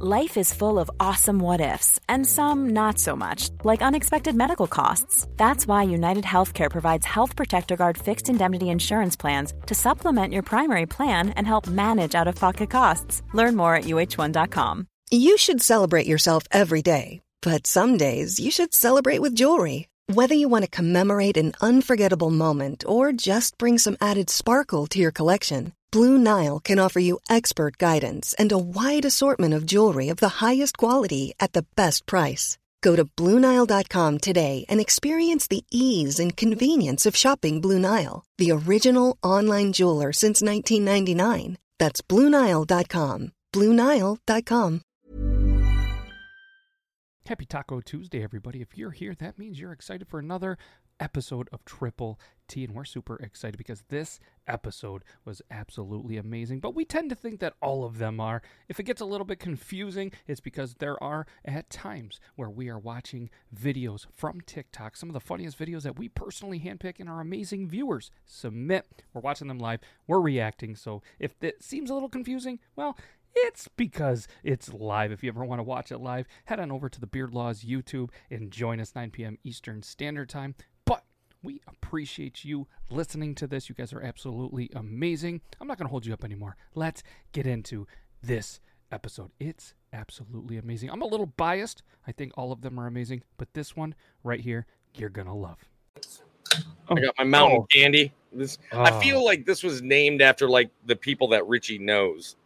Life is full of awesome what ifs, and some not so much, like unexpected medical costs. That's why United Healthcare provides Health Protector Guard fixed indemnity insurance plans to supplement your primary plan and help manage out of pocket costs. Learn more at uh1.com. You should celebrate yourself every day, but some days you should celebrate with jewelry. Whether you want to commemorate an unforgettable moment or just bring some added sparkle to your collection, Blue Nile can offer you expert guidance and a wide assortment of jewelry of the highest quality at the best price. Go to BlueNile.com today and experience the ease and convenience of shopping Blue Nile, the original online jeweler since 1999. That's BlueNile.com. BlueNile.com. Happy Taco Tuesday, everybody. If you're here, that means you're excited for another episode of Triple T, and we're super excited because this episode was absolutely amazing. But we tend to think that all of them are. If it gets a little bit confusing, it's because there are at times where we are watching videos from TikTok, some of the funniest videos that we personally handpick and our amazing viewers submit. We're watching them live, we're reacting. So if it seems a little confusing, well, it's because it's live. If you ever want to watch it live, head on over to the Beard Laws YouTube and join us 9 p.m. Eastern Standard Time. But we appreciate you listening to this. You guys are absolutely amazing. I'm not going to hold you up anymore. Let's get into this episode. It's absolutely amazing. I'm a little biased. I think all of them are amazing, but this one right here, you're going to love. Oh. I got my oh. mountain Oh. candy. This Oh. I ah. feel like this was named after like the people that Richie knows.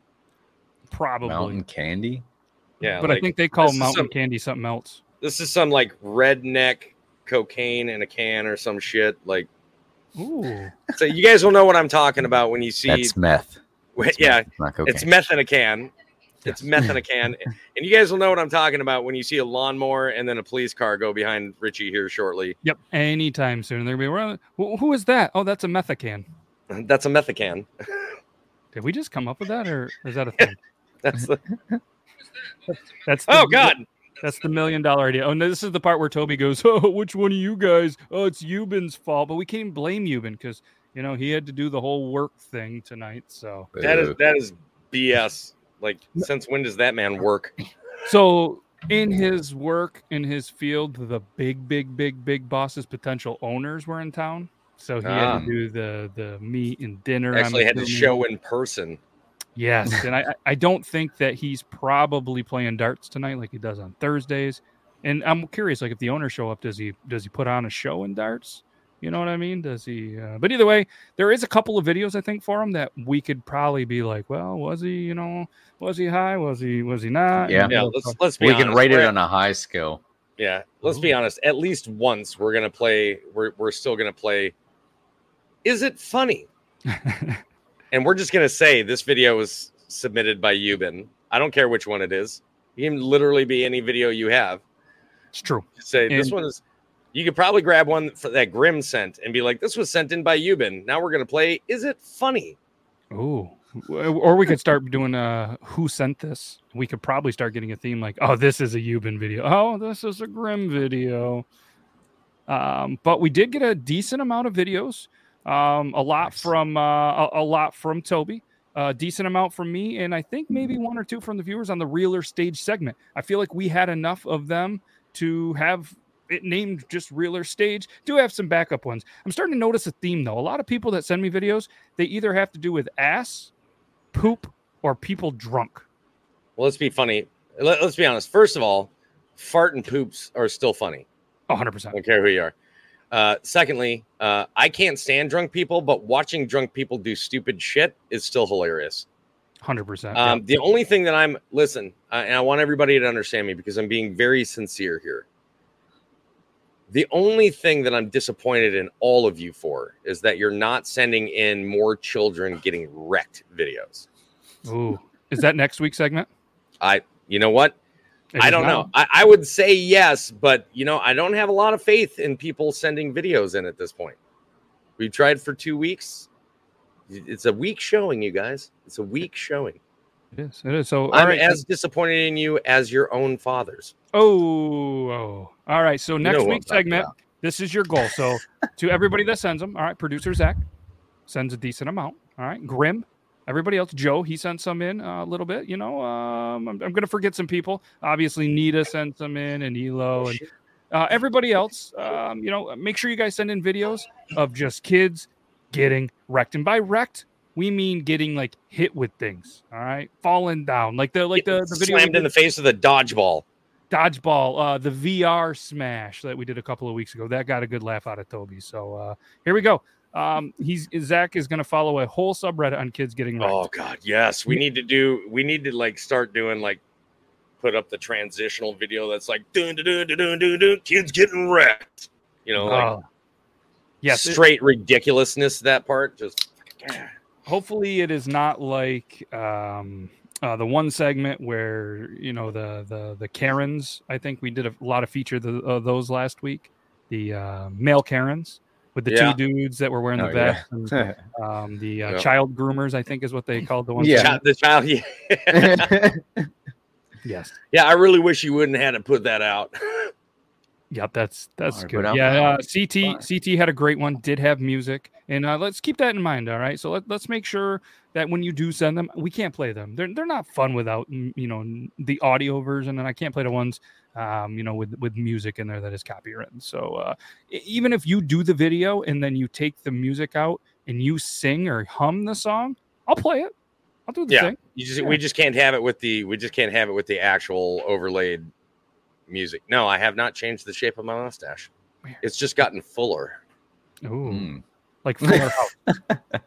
Probably. Mountain candy. Yeah, but I think they call mountain some- candy something else. this is some like redneck cocaine in a can or some shit. Like, Ooh. so you guys will know what I'm talking about when you see. That's meth. That's yeah, meth, it's not it's meth in a can. It's meth in a can, and you guys will know what I'm talking about when you see a lawnmower and then a police car go behind Richie here shortly. Yep. Anytime soon. They're gonna be "Well, who who is that? Oh, that's a methacan. That's a methacan. Did we just come up with that, or is that a thing? That's the, That's oh, the, oh god. That's the million dollar idea. Oh, no, this is the part where Toby goes, "Oh, which one of you guys? Oh, it's Yuban's fault." But we can't blame Yuban because you know he had to do the whole work thing tonight. So, that is that is BS. Like, since when does that man work? so in his work in his field, the big, big, big, big bosses, potential owners were in town. So he had Ah. to do the the meat and dinner. Actually, had to show in person. Yes, and I I- I don't think that he's probably playing darts tonight like he does on Thursdays. And I'm curious, like if the owners show up, does he does he put on a show in darts? You know what I mean? Does he? Uh, but either way, there is a couple of videos I think for him that we could probably be like, well, was he? You know, was he high? Was he? Was he not? Yeah. Yeah, let's let's be we honest. can rate it We're- on a high scale. Yeah, let's be honest. At least once we're gonna play. We're we're still gonna play. Is it funny? And we're just gonna say this video was submitted by Yuban. I don't care which one it is. It can literally be any video you have. it's true. Say this one is. You could probably grab one for that Grim sent and be like, "This was sent in by Yuban." Now we're gonna play. Is it funny? Ooh. Or we could start doing uh who sent this. We could probably start getting a theme like, oh, this is a Yuban video. Oh, this is a Grim video. Um, but we did get a decent amount of videos. Um, a lot Nice. from uh, a, a lot from Toby, a decent amount from me, and I think maybe one or two from the viewers on the realer stage segment. I feel like we had enough of them to have it named just realer stage. Do have some backup ones. I'm starting to notice a theme though. A lot of people that send me videos, they either have to do with ass, poop, or people drunk. Well, let's be funny. Let, us be honest. First of all, fart and poops are still funny. 100%. I don't care who you are. Uh, secondly, uh, I can't stand drunk people, but watching drunk people do stupid shit is still hilarious. 100%. Um, The only thing that I'm listen, and I want everybody to understand me because I'm being very sincere here. The only thing that I'm disappointed in all of you for is that you're not sending in more children getting wrecked videos. Ooh. Is that next week's segment? I you know what? I don't not. know. I, I would say yes, but you know, I don't have a lot of faith in people sending videos in at this point. We've tried for two weeks. It's a weak showing, you guys. It's a weak showing. Yes, it is. So I'm right. as disappointed in you as your own fathers. Oh, oh. All right. So next know week's segment, this is your goal. So to everybody that sends them, all right, producer Zach sends a decent amount. All right, Grim, everybody else, Joe, he sent some in uh, a little bit. You know, um, I'm, I'm going to forget some people. Obviously, Nita sent some in, and Elo, and uh, everybody else. Um, you know, make sure you guys send in videos of just kids getting wrecked, and by wrecked. We mean getting like hit with things, all right, falling down, like the like the, the video slammed in the face with a dodgeball. dodgeball uh the vr smash that we did a couple of weeks ago that got a good laugh out of toby so uh here we go um he's zach is going to follow a whole subreddit on kids getting wrecked. Oh God, yes. We need to do. We need to like start doing like put up the transitional video that's like dun dun dun dun dun dun, kids getting wrecked. You know, like Oh. yes it- straight ridiculousness. That part just. hopefully it is not like um uh, the one segment where you know the the the Karens, I think we did a lot of feature the, of those last week. The uh, male Karens with the Yeah. two dudes that were wearing the Oh, yeah. and, um, the uh, Yeah. child groomers, I think is what they called the ones. Yeah. The child. Yeah. Yes. yeah, I really wish you wouldn't have had to put that out. Yep, that's that's Alright, good. put Yeah, uh, one. CT CT had a great one. Did have music, and uh, let's keep that in mind. All right, so let, let's make sure that when you do send them, we can't play them. They're they're not fun without you know the audio version, and I can't play the ones um, you know with with music in there that is copyrighted. So uh, even if you do the video and then you take the music out and you sing or hum the song, I'll play it. I'll do the Yeah. thing. You just we just can't have it with the we just can't have it with the actual overlaid music. No, I have not changed the shape of my mustache. Weird. It's just gotten fuller. Ooh, Mm. like Fuller House.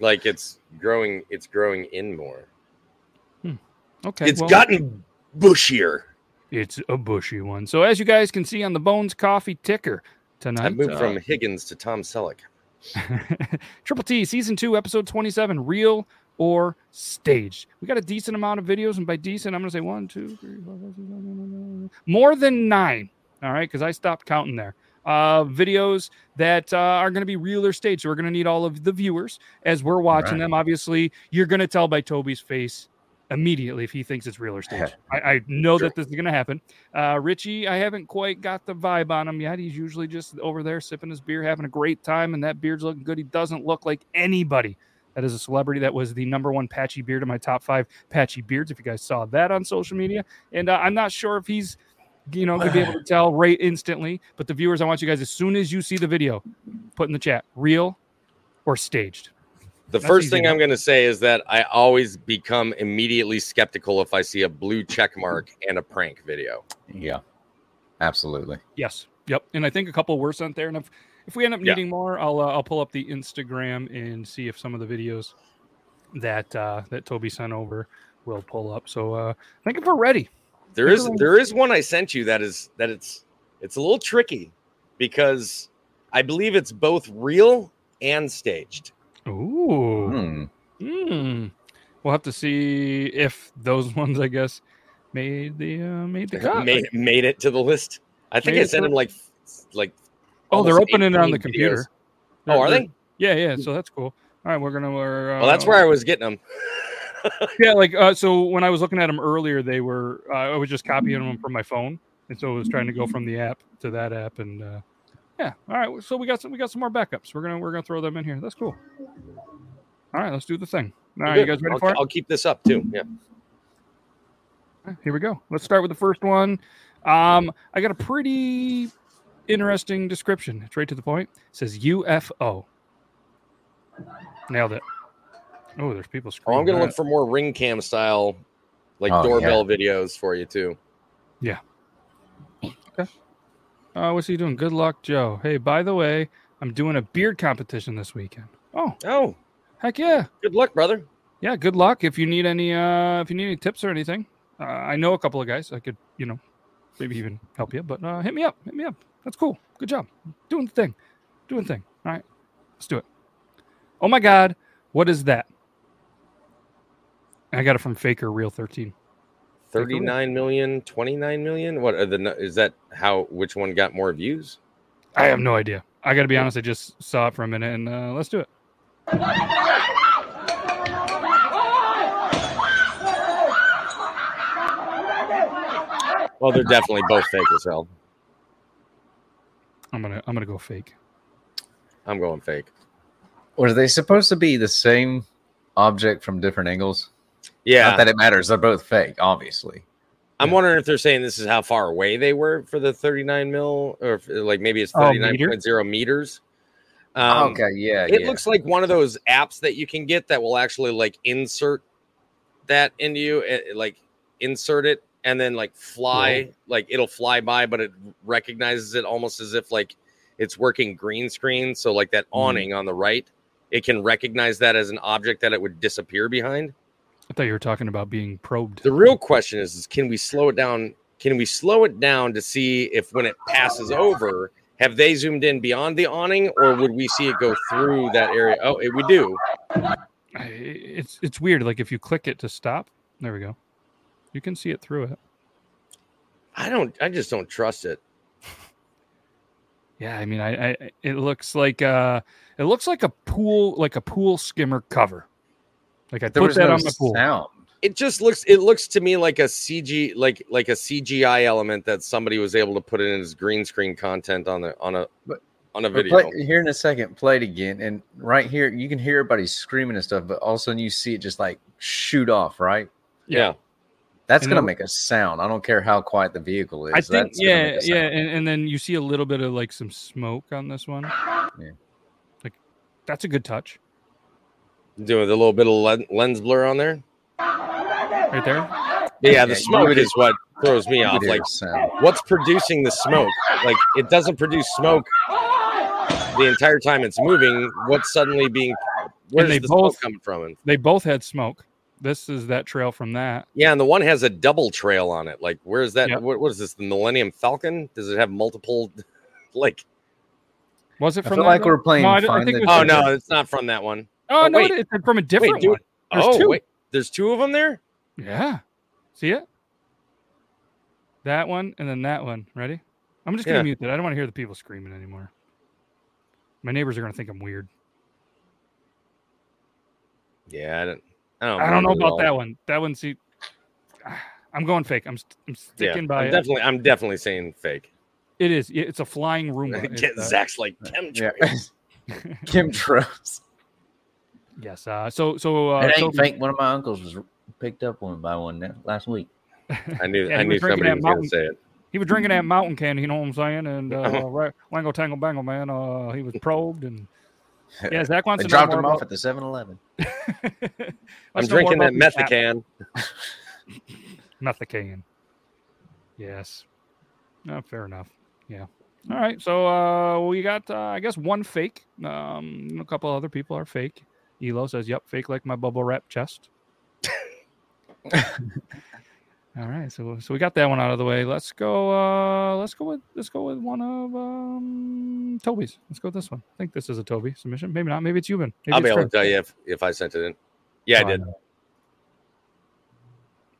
Like it's growing it's growing in more. Okay, it's well- gotten bushier. It's a bushy one. So as you guys can see on the Bones Coffee ticker tonight, I moved uh, from Higgins to Tom Selleck. Triple T season two, episode twenty-seven, real or staged. We got a decent amount of videos, and by decent, I'm gonna say one, two, three, four, five, six, seven, eight, nine, nine, more than nine. All right, because I stopped counting there. Uh, videos that uh, are going to be real or staged. So we're going to need all of the viewers as we're watching Right. them. Obviously, you're going to tell by Toby's face immediately if he thinks it's real or staged. I, I know Sure. that this is going to happen. Uh, Richie, I haven't quite got the vibe on him yet. He's usually just over there sipping his beer, having a great time, and that beard's looking good. He doesn't look like anybody that is a celebrity. That was the number one patchy beard in my top five patchy beards. If you guys saw that on social media, and uh, I'm not sure if he's, you know, gonna be able to tell right instantly. But the viewers, I want you guys as soon as you see the video, put in the chat real or staged. The That's first thing enough. I'm going to say is that I always become immediately skeptical if I see a blue check mark and a prank video. Yeah, absolutely. Yes. Yep. And I think a couple were sent there. And if if we end up Yeah. needing more, I'll uh, I'll pull up the Instagram and see if some of the videos that uh, that Toby sent over will pull up. So uh, I think if we're ready. There is there is one I sent you that is that it's it's a little tricky because I believe it's both real and staged. Ooh. Hmm. Hmm. We'll have to see if those ones, I guess, made the uh, made the cut. made, made it to the list. I think Made I sent him like like oh, they're opening it on the computer. Oh, are they? Yeah, yeah. So that's cool. All right, we're gonna. We're, uh, Well, that's where I was getting them. yeah like uh, so when i was looking at them earlier they were uh, i was just copying them from my phone and so i was trying to go from the app to that app and uh yeah all right so we got some we got some more backups we're gonna we're gonna throw them in here that's cool all right let's do the thing all right you guys ready I'll, for it I'll keep this up too. Yeah. here we go let's start with the first one um i got a pretty interesting description it's right to the point it says ufo nailed it oh there's people Oh, I'm gonna look for more ring cam style, like Oh, doorbell videos for you too. Yeah. Okay. Uh, what's he doing? Good luck, Joe. Hey, by the way, I'm doing a beard competition this weekend. Oh, Oh, heck yeah. good luck, brother. Yeah, good luck. If you need any uh if you need any tips or anything. Uh, I know a couple of guys. I could, you know, maybe even help you, but uh hit me up. Hit me up. That's cool. Good job. Doing the thing. Doing the thing. All right. Let's do it. Oh my god, what is that? I got it from Faker Real 13. 39 million, 29 million. What are the is that how which one got more views? I have no idea. I got to be honest. I just saw it for a minute, and uh, let's do it. Well, they're definitely both fake as hell. I'm gonna I'm gonna go fake. I'm going fake. Were they supposed to be the same object from different angles? Yeah, Not that it matters. They're both fake, obviously. I'm Yeah. wondering if they're saying this is how far away they were for the 39 mil, or if, like maybe it's Oh, 39.0 meters. Um, okay, yeah, it yeah. looks like one of those apps that you can get that will actually like insert that into you, eh, like insert it and then like fly, like it'll fly by, but it recognizes it almost as if like it's working green screen. So like that Mhm. awning on the right, it can recognize that as an object that it would disappear behind. I thought you were talking about being probed. The real question is, is can we slow it down? Can we slow it down to see if when it passes over, have they zoomed in beyond the awning, or would we see it go through that area? Oh, eh, we do. It's it's weird. Like if you click it to stop, there we go. You can see it through it. I don't. I just don't trust it. Yeah, I mean, I, I it looks like uh, it looks like a pool, like a pool skimmer cover. Like I there put was that no on my pool. sound. It just looks. It looks to me like a CG, like like a CGI element that somebody was able to put in as green screen content on the on a But- on a video. play- here in a second, play it again, and right here you can hear everybody screaming and stuff, but all of a sudden you see it just like shoot off. Right, yeah. That's gonna make a sound. I don't care how quiet the vehicle is. I think That's yeah, yeah, and, and then you see a little bit of like some smoke on this one. Yeah. Like that's a good touch Doing a little bit of lens blur on there. right there. Yeah, Yeah, the you smoke is what throws me off. Like sound. what's producing the smoke? Like it doesn't produce smoke the entire time it's moving. What's suddenly being? Where's they the both- smoke coming from? And They both had smoke. This is that trail from that. yeah, and the one has a double trail on it. Like, where's that? Yep. What, what is this? The Millennium Falcon? Does it have multiple? Like, Was it I from? feel like one? we're playing No, I, d- I Find think the it oh from- no, it's not from that one. Oh, Oh, no, wait. it's from a different dude. one. There's oh two. wait, there's two of them there. Yeah. See it? That one and then that one. Ready? I'm just gonna Yeah. mute that. I don't want to hear the people screaming anymore. My neighbors are gonna think I'm weird. Yeah, I don't. I don't, I don't know believe it at about that one. That one, see, I'm going fake. I'm, I'm Yeah, sticking by I'm it. definitely. I'm definitely saying fake. It is. yeah, It's a flying Roomba. It's, Get uh, Zach's like Yeah, chemtrails. chemtrails. yes. Uh, so so uh, it so- fake. One of my uncles was picked up one by one that- last week. I knew. Yeah, I knew was somebody that was gonna say it. he was drinking that mountain candy. You know what I'm saying? And uh, right, Wango Tangle Bangle man. Uh, he was probed and yeah. Zach wants They to know dropped more him off about- at the 7-Eleven. I'm Wants to know more drinking that about the app. methacan. Methacan. Yes. No, fair enough. Yeah. All right. So uh we got uh, I guess one fake. Um a couple other people are fake. Elo says, Yep, fake like my bubble wrap chest. All right, so so we got that one out of the way. Let's go uh let's go with let's go with one of um Toby's. Let's go with this one. I think this is a Toby submission. Maybe not, maybe it's Yuban. Maybe I'll be it's able to tell you if, if I sent it in. Yeah, I Oh, did. no.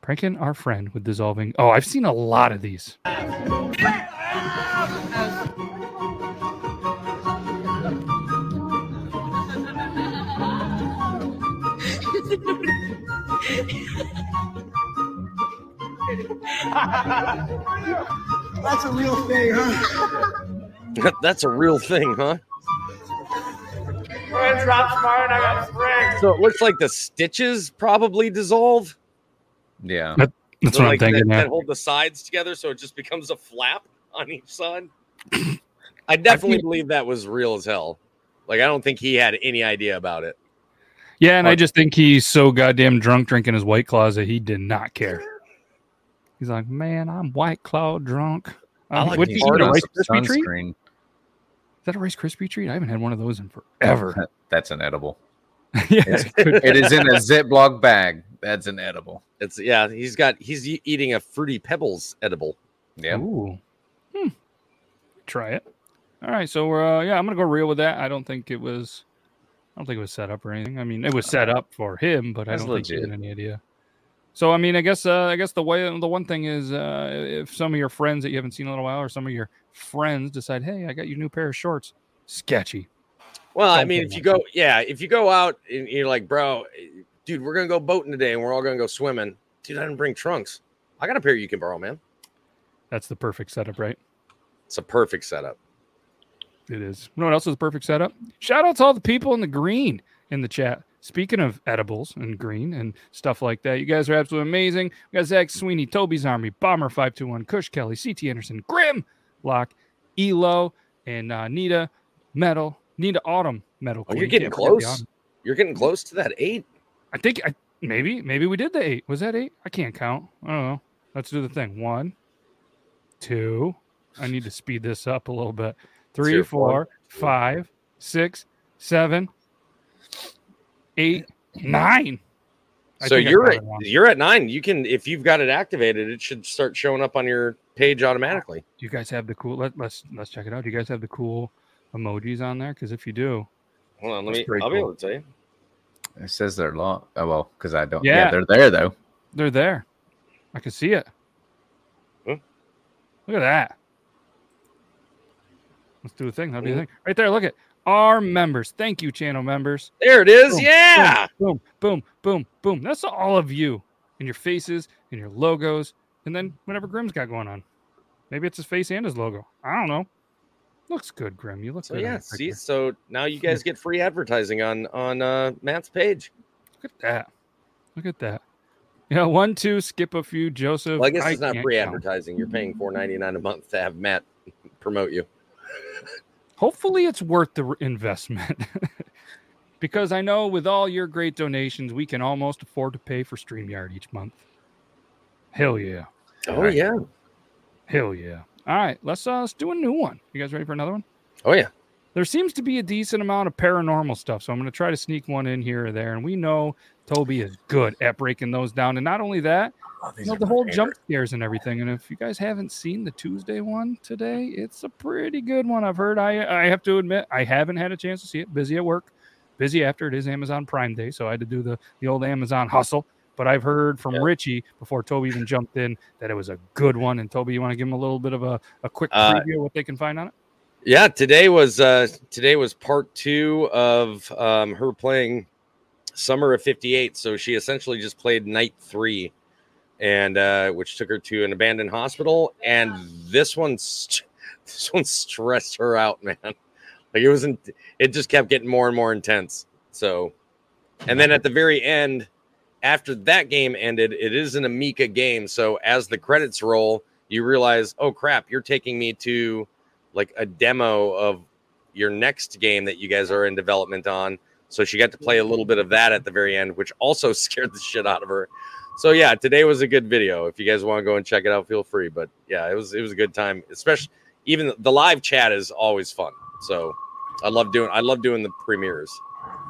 Pranking our friend with dissolving. Oh, I've seen a lot of these. That's a real thing, huh? That's a real thing, huh? Friends not smart, I got friends. So it looks like the stitches probably dissolve. Yeah. That's So what I'm thinking. that, that hold the sides together so it just becomes a flap on each side. I definitely think- believe that was real as hell. Like I don't think he had any idea about it. Yeah, and I just think he's so goddamn drunk drinking his white claws that he did not care. He's like, man, I'm white claw drunk. I Um, like would the you a Rice some Krispie treat? Is that a Rice Krispie treat? I haven't had one of those in forever. That's an edible. yeah, It's- it could- It is in a Ziploc bag. That's an edible. It's yeah, he's got he's eating a fruity pebbles edible. Yeah. Ooh. Hmm. Try it. All right, so we're uh, yeah, I'm gonna go real with that. I don't think it was. I don't think it was set up or anything. I mean, it was set up for him, but I don't think he had any idea. So I mean, I guess uh, I guess the way the one thing is uh, if some of your friends that you haven't seen in a little while, or some of your friends decide, hey, I got you a new pair of shorts, sketchy. Well, I Don't mean, if you go, yeah, if you go out and you're like, bro, dude, we're gonna go boating today, and we're all gonna go swimming. Dude, I didn't bring trunks. I got a pair you can borrow, man. That's the perfect setup, right? It's a perfect setup. It is. You know what else is a perfect setup? Shout out to all the people in the green in the chat. Speaking of edibles and green and stuff like that, you guys are absolutely amazing. We got Zach Sweeney, Toby's Army, Bomber five two one, Kush Kelly, CT Anderson, Grim, Lock, Elo, and uh, Nita Metal, Nita Autumn Metal. Oh, you're getting Can't forget the close. You're getting close to that eight. I think I, maybe maybe we did the eight. Was that eight? I can't count. I don't know. Let's do the thing. One, two. I need to speed this up a little bit. Three, four. five, six, seven, eight, nine. I So you're at, you're at nine. You can if you've got it activated, it should start showing up on your page automatically. Do you guys have the cool? Let, let's let's check it out. Do you guys have the cool emojis on there? Because if you do, Hold on, let me. I'll be able to tell you. It says they're long. Oh well, because I don't. Yeah. Yeah. they're there though. they're there. I can see it. Huh? Look at that. Let's do a thing. That'll be the Mhm. thing. Right there. Look at our members. Thank you, channel members. There it is. Boom, yeah. Boom, boom, boom, boom. That's all of you and your faces and your logos, and then whatever Grim's got going on. Maybe it's his face and his logo. I don't know. Looks good, Grim. You look So good. yeah, see, so now you guys get free advertising on on uh, Matt's page. Look at that. Look at that. Yeah, one, two, skip a few, Joseph. Well, I guess it's not free advertising. You're paying four ninety nine a month to have Matt promote you. Hopefully, it's worth the investment. because I know with all your great donations, we can almost afford to pay for StreamYard each month. Hell yeah. Oh yeah. Hell yeah. All right, let's uh let's do a new one. You guys ready for another one? Oh yeah. There seems to be a decent amount of paranormal stuff, so I'm going to try to sneak one in here or there. And we know Toby is good at breaking those down. And not only that, you know, the whole jump scares and everything. And if you guys haven't seen the Tuesday one today, it's a pretty good one. I've heard. I I have to admit, I haven't had a chance to see it. Busy at work, busy after it is Amazon Prime Day, so I had to do the the old Amazon hustle. But I've heard from Yeah. Richie before Toby even jumped in that it was a good one. And Toby, you want to give him a little bit of a, a quick Uh, preview of what they can find on it? Yeah, today was uh today was part two of um her playing Summer of 58. So she essentially just played night three, and uh which took her to an abandoned hospital. And this one this one stressed her out, man. Like it wasn't it just kept getting more and more intense. So and then at the very end, after that game ended, it is an Amica game. So as the credits roll, you realize, oh crap, you're taking me to like a demo of your next game that you guys are in development on. So she got to play a little bit of that at the very end, which also scared the shit out of her. So yeah, today was a good video. If you guys want to go and check it out, feel free. But yeah, it was it was a good time. Especially even the live chat is always fun. So I love doing I love doing the premieres.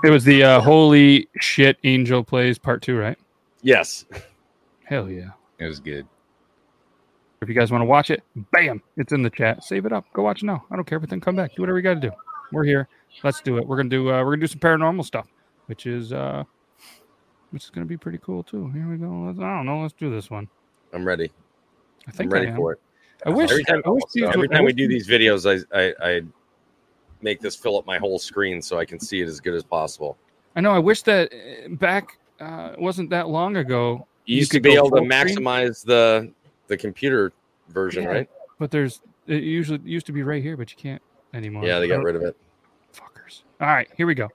It was the uh, Holy Shit Angel Plays Part Two, right? Yes. Hell yeah! It was good. If you guys want to watch it, bam, it's in the chat. Save it up. Go watch it now. I don't care. But then come back. Do whatever you got to do. We're here. Let's do it. We're gonna do. Uh, we're gonna do some paranormal stuff, which is uh, which is gonna be pretty cool too. Here we go. Let's, I don't know. Let's do this one. I'm ready. I think I'm ready I am. for it. I wish. Every time, I wish every time we do these- videos, I, I I make this fill up my whole screen so I can see it as good as possible. I know. I wish that uh, back uh, wasn't that long ago. You You used to could be able to full screen? maximize the the computer version, Yeah. right? But there's it usually used to be right here, but you can't anymore. Yeah, they got oh. rid of it. Fuckers. All right, here we go.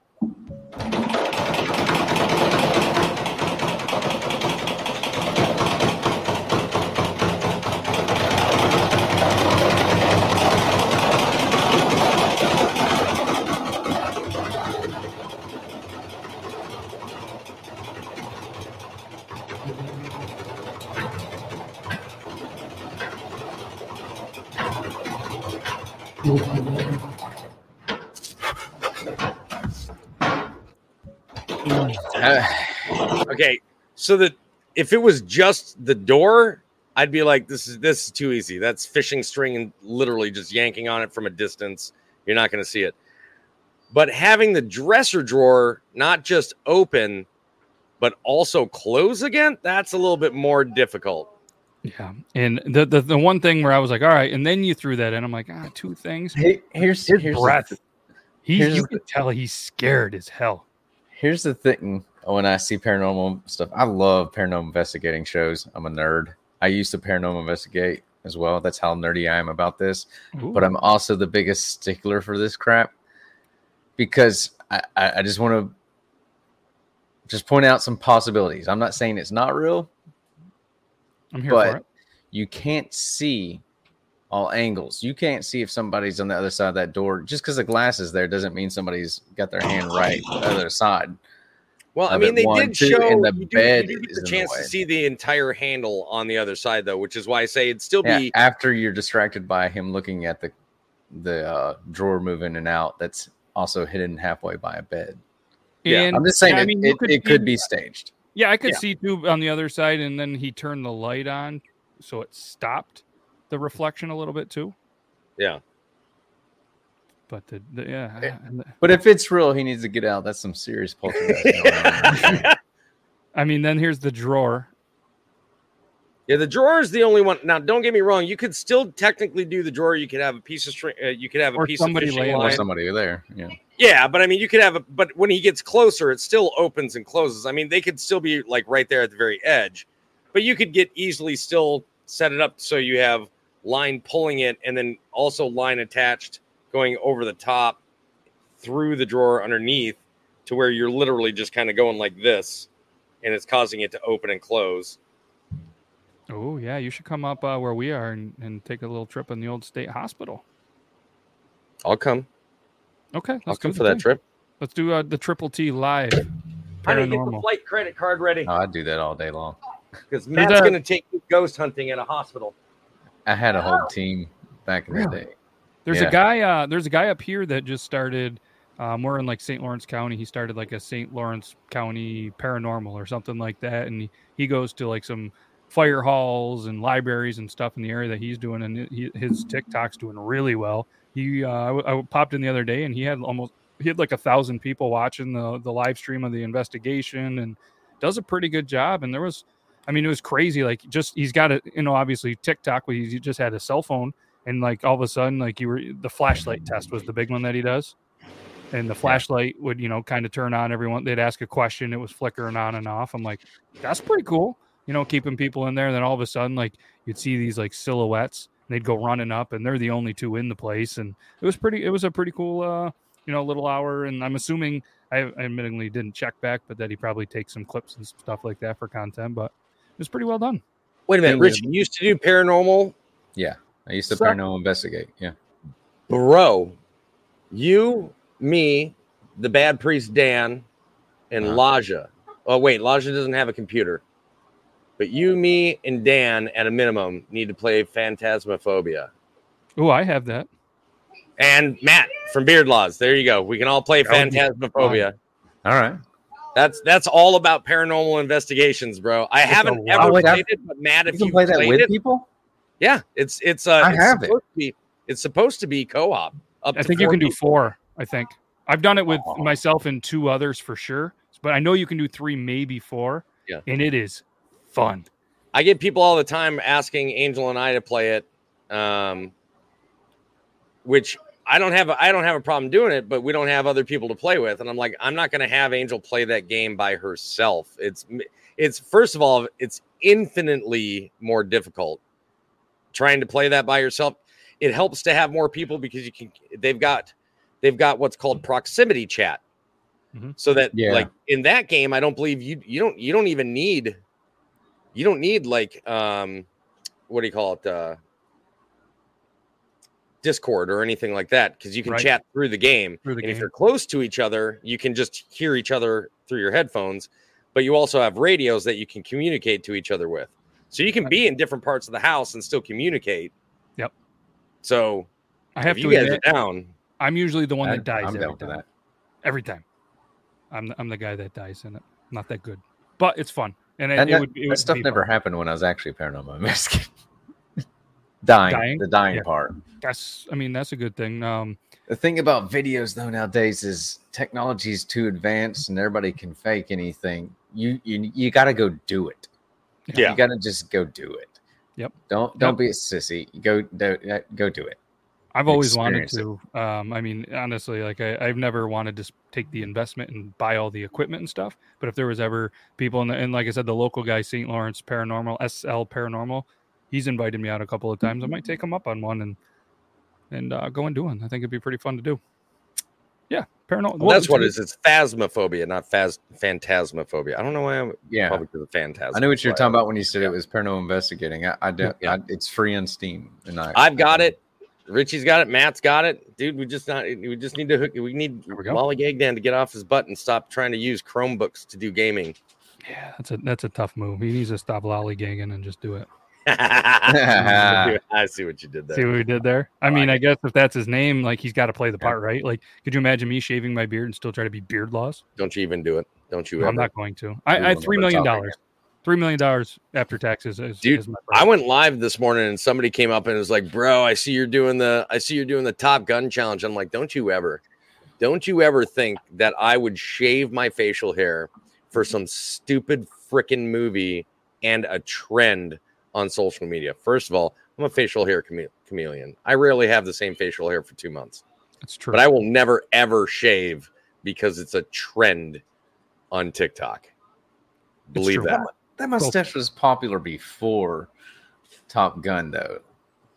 Uh, okay, so that if it was just the door, I'd be like, this is this is too easy. That's fishing string and literally just yanking on it from a distance. You're not going to see it. But having the dresser drawer not just open, but also close again, that's a little bit more difficult. Yeah, and the, the the one thing where I was like, all right, and then you threw that in. I'm like, ah, two things. Hey, here's His here's breath. th- He, here's you the- can tell he's scared as hell. here's the thing when I see paranormal stuff, I love paranormal investigating shows. I'm a nerd. I used to paranormal investigate as well. That's how nerdy I am about this. But I'm also the biggest stickler for this crap because I, I, I just want to just point out some possibilities. I'm not saying it's not real, I'm here for but it. you can't see all angles. You can't see if somebody's on the other side of that door. Just because the glass is there doesn't mean somebody's got their hand right on the other side. Well, I mean, they one, did two, show and the you do, bed you do get the in the chance to see the entire handle on the other side, though, which is why I say it'd still Yeah, be after you're distracted by him looking at the the uh, drawer moving in and out, that's also hidden halfway by a bed. Yeah, And, I'm just saying yeah, it, I mean, you it, it could be staged. Yeah, I could Yeah. see too on the other side, and then he turned the light on, so it stopped the reflection a little bit too. yeah. But the, the yeah, Eh, and the- But if it's real, he needs to get out. That's some serious poltergeist. going on. I mean, then here's the drawer. Yeah, the drawer is the only one. Now, don't get me wrong. You could still technically do the drawer. You could have a piece of string. Uh, you could have a Or piece somebody of fishing laying or somebody there. Yeah. Yeah, but I mean, you could have a. But when he gets closer, it still opens and closes. I mean, they could still be like right there at the very edge, but you could get easily still set it up so you have line pulling it, and then also line attached going over the top through the drawer underneath to where you're literally just kind of going like this, and it's causing it to open and close. Oh yeah, you should come up uh, where we are and, and take a little trip in the old state hospital. I'll come. Okay, I'll let's come for that thing. trip. Let's do uh, the triple T live. I need to get the flight credit card ready Oh, I do that all day long. because There's Matt's going to take you ghost hunting at a hospital. I had a whole team back in the day. There's Yeah. a guy. Uh, there's a guy up here that just started. Um, we're in like St. Lawrence County. He started like a St. Lawrence County paranormal or something like that, and he, he goes to like some fire halls and libraries and stuff in the area that he's doing, and he, his TikTok's doing really well. He, uh, I, w- I w- popped in the other day, and he had almost he had like a thousand people watching the the live stream of the investigation, and does a pretty good job. And there was, I mean, it was crazy. Like just he's got a you know obviously TikTok, but he just had a cell phone and like all of a sudden like you were the flashlight test was the big one that he does and the flashlight would you know kind of turn on everyone they'd ask a question it was flickering on and off i'm like that's pretty cool you know keeping people in there and then all of a sudden like you'd see these like silhouettes they'd go running up and they're the only two in the place and it was pretty it was a pretty cool uh you know little hour and i'm assuming i I admittedly didn't check back but that he probably takes some clips and stuff like that for content but it was pretty well done Wait a minute, Thing Rich. You used to do paranormal Yeah. I used to So- paranormal investigate. Yeah. bro you me the bad priest dan and Uh-huh. laja oh wait laja doesn't have a computer but you me and dan at a minimum need to play phantasmophobia oh i have that and matt from beard laws there you go we can all play That would be phantasmophobia All right. that's that's all about paranormal investigations bro i haven't ever lot. Wait, played it but matt if You can you play that with it people? yeah it's it's uh I it's have it. supposed to be it's supposed to be co-op up I think you four can do four. I think I've done it with Oh. myself and two others for sure, but I know you can do three, maybe four. Yeah. and it is fun. I get people all the time asking Angel and I to play it, um, which I don't have. I don't have a problem doing it, but we don't have other people to play with, and I'm like, I'm not going to have Angel play that game by herself. It's it's first of all, it's infinitely more difficult trying to play that by yourself. It helps to have more people because you can. They've got they've got what's called proximity chat, Mhm. so that Yeah. like in that game, I don't believe you you don't you don't even need you don't need like um what do you call it uh discord or anything like that because you can Right. chat through the game Through the and if you're close to each other you can just hear each other through your headphones but you also have radios that you can communicate to each other with so you can be in different parts of the house and still communicate Yep. so I have if to you guys admit, are down I'm usually the one I- that dies I'm every down for time. that. Every time, I'm the, I'm the guy that dies in it. Not that good, but it's fun, and it, And it that, would it that stuff never fun. happened when I was actually a paranormal investigator. dying, Dying? the dying Yeah. part. That's I mean that's a good thing. Um, The thing about videos though nowadays is technology is too advanced and everybody can fake anything. you you you got to go do it. Yeah. You got to just go do it. Yep. Don't don't Yep. be a sissy. Go do, uh, go do it. I've always wanted to. Um, I mean, honestly, like I, I've never wanted to take the investment and buy all the equipment and stuff. But if there was ever people, in the, and like I said, the local guy, St. Lawrence Paranormal, SL Paranormal, he's invited me out a couple of times. I might take him up on one and and uh, go and do one. I think it'd be pretty fun to do. Yeah, paranormal. Well, that's what it is. It's phasmophobia, not phas- phantasmophobia. I don't know why I'm Yeah. probably because of phantasm. I knew what you're talking about when you said it was paranormal investigating. I, I don't. Yeah. I, it's free on Steam, and I I've got it. Richie's got it. Matt's got it. Dude, we just not. We just need to hook. We need we go. Molly Gagdan to get off his butt and stop trying to use Chromebooks to do gaming. Yeah, that's a that's a tough move. He needs to stop lollygagging and just do it. I see what you did there. See what we did there? I mean, I guess if that's his name, like he's got to play the part, right? Like, could you imagine me shaving my beard and still try to be beard laws? Don't you even do it. Don't you No, ever. I'm not going to. I, We I will three never million dollars. Three million dollars after taxes is, Dude, is my I went live this morning and somebody came up and was like, "Bro, I see you're doing the I see you're doing the Top Gun challenge." I'm like, "Don't you ever, don't you ever think that I would shave my facial hair for some stupid freaking movie and a trend on social media?" First of all, I'm a facial hair chame- chameleon. I rarely have the same facial hair for two months, That's true. but I will never ever shave because it's a trend on TikTok. Believe that. That mustache was popular before Top Gun, though.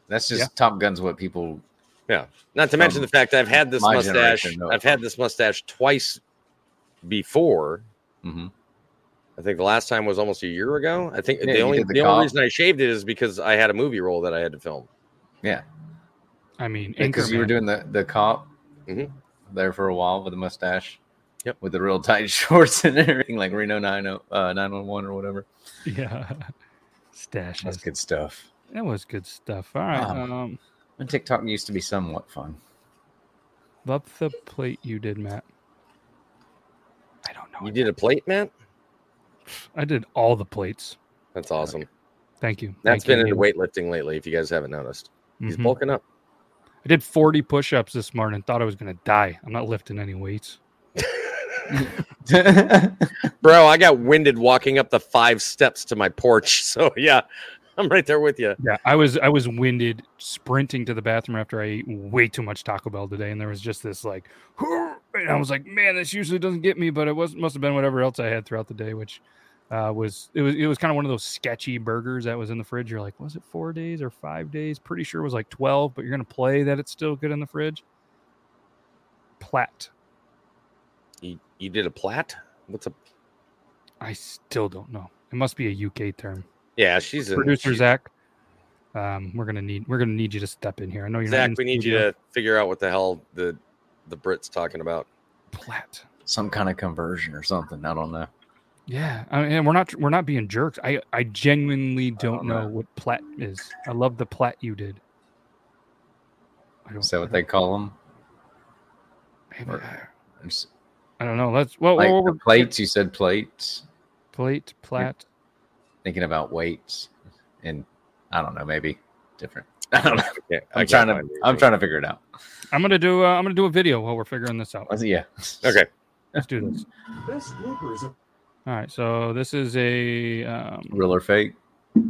That's just Yeah. Top Gun's what people. Yeah. Not to mention the fact I've had this mustache. generation I've had this mustache twice before. Mhm. I think the last time was almost a year ago. I think Yeah, the only the the, only reason I shaved it is because I had a movie role that I had to film. Yeah, I mean, because you were doing the the cop Mhm. there for a while with a mustache. Yep. With the real tight shorts and everything, like Reno 90, uh, 911 or whatever. yeah, stashes. That's good stuff. That was good stuff. All right, Um, um, And TikTok used to be somewhat fun. love the plate you did, Matt. I don't know. You did a plate, Matt. I did all the plates. That's awesome. Thank you. That's Thank been you, into weightlifting lately. If you guys haven't noticed, he's Mhm. bulking up. I did 40 push-ups this morning. Thought I was gonna die. I'm not lifting any weights. Bro, I got winded walking up the five steps to my porch. So yeah, I'm right there with you. Yeah, I was I was winded sprinting to the bathroom after I ate way too much Taco Bell today, and there was just this like, and I was like, man, this usually doesn't get me, but it was must have been whatever else I had throughout the day, which uh, was it was it was kind of one of those sketchy burgers that was in the fridge. You're like, was it four days or five days? Pretty sure it was like twelve, but you're gonna play that it's still good in the fridge. Platt, You, you did a plat. What's a? I still don't know. It must be a UK term. Yeah, she's a Producer she's- Zach, um, we're gonna need we're gonna need you to step in here. I know you're not Zach, in we need you to figure out what the hell the the Brits talking about. Plat. Some kind of conversion or something. I don't know. Yeah, I mean, and we're not we're not being jerks. I I genuinely don't don't know know. what plat is. I love the plat you did. I don't. Is that I what they call them? don't- maybe- It's I don't know. Let's well, like well, the plates. You said plates. plate plat. Thinking about weights, and I don't know. Maybe different. I don't know. Yeah, I I'm can't trying to. I'm anything. trying to figure it out. I'm gonna do uh, I'm gonna do a video while we're figuring this out. Yeah. Okay. Let's do this. Best bloopers. All right, so this is a um, Real or fake?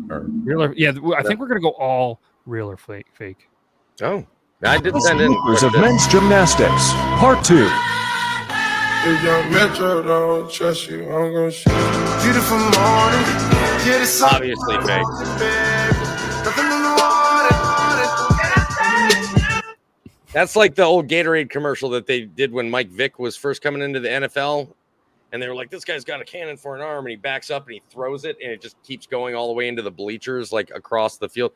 Or real or yeah. I think we're gonna go all real or fake. Fake. Oh, I did Best send in. bloopers of what men's gymnastics. Part two. If young Metro don't trust you, I'm gonna shoot. Beautiful morning, yeah, sun, Obviously fake. baby. Nothing in the water. That's like the old Gatorade commercial that they did when Mike Vick was first coming into the NFL. And they were like, this guy's got a cannon for an arm. And he backs up and he throws it. And it just keeps going all the way into the bleachers, like across the field.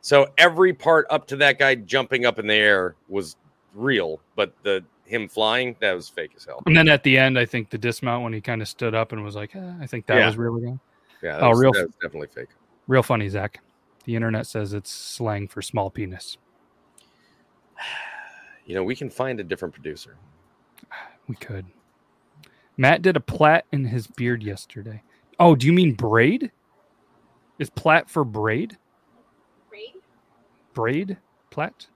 So every part up to that guy jumping up in the air was real. But the him flying, that was fake as hell. And then at the end, I think the dismount when he kind of stood up and was like, eh, I think that Yeah. was real again. Yeah. That Oh, was, real- that was definitely fake. Real funny, Zach. The internet says it's slang for small penis. You know, we can find a different producer. We could. Matt did a plait in his beard yesterday. Oh, do you mean braid? Is plait for braid? Braid? Braid? Plait?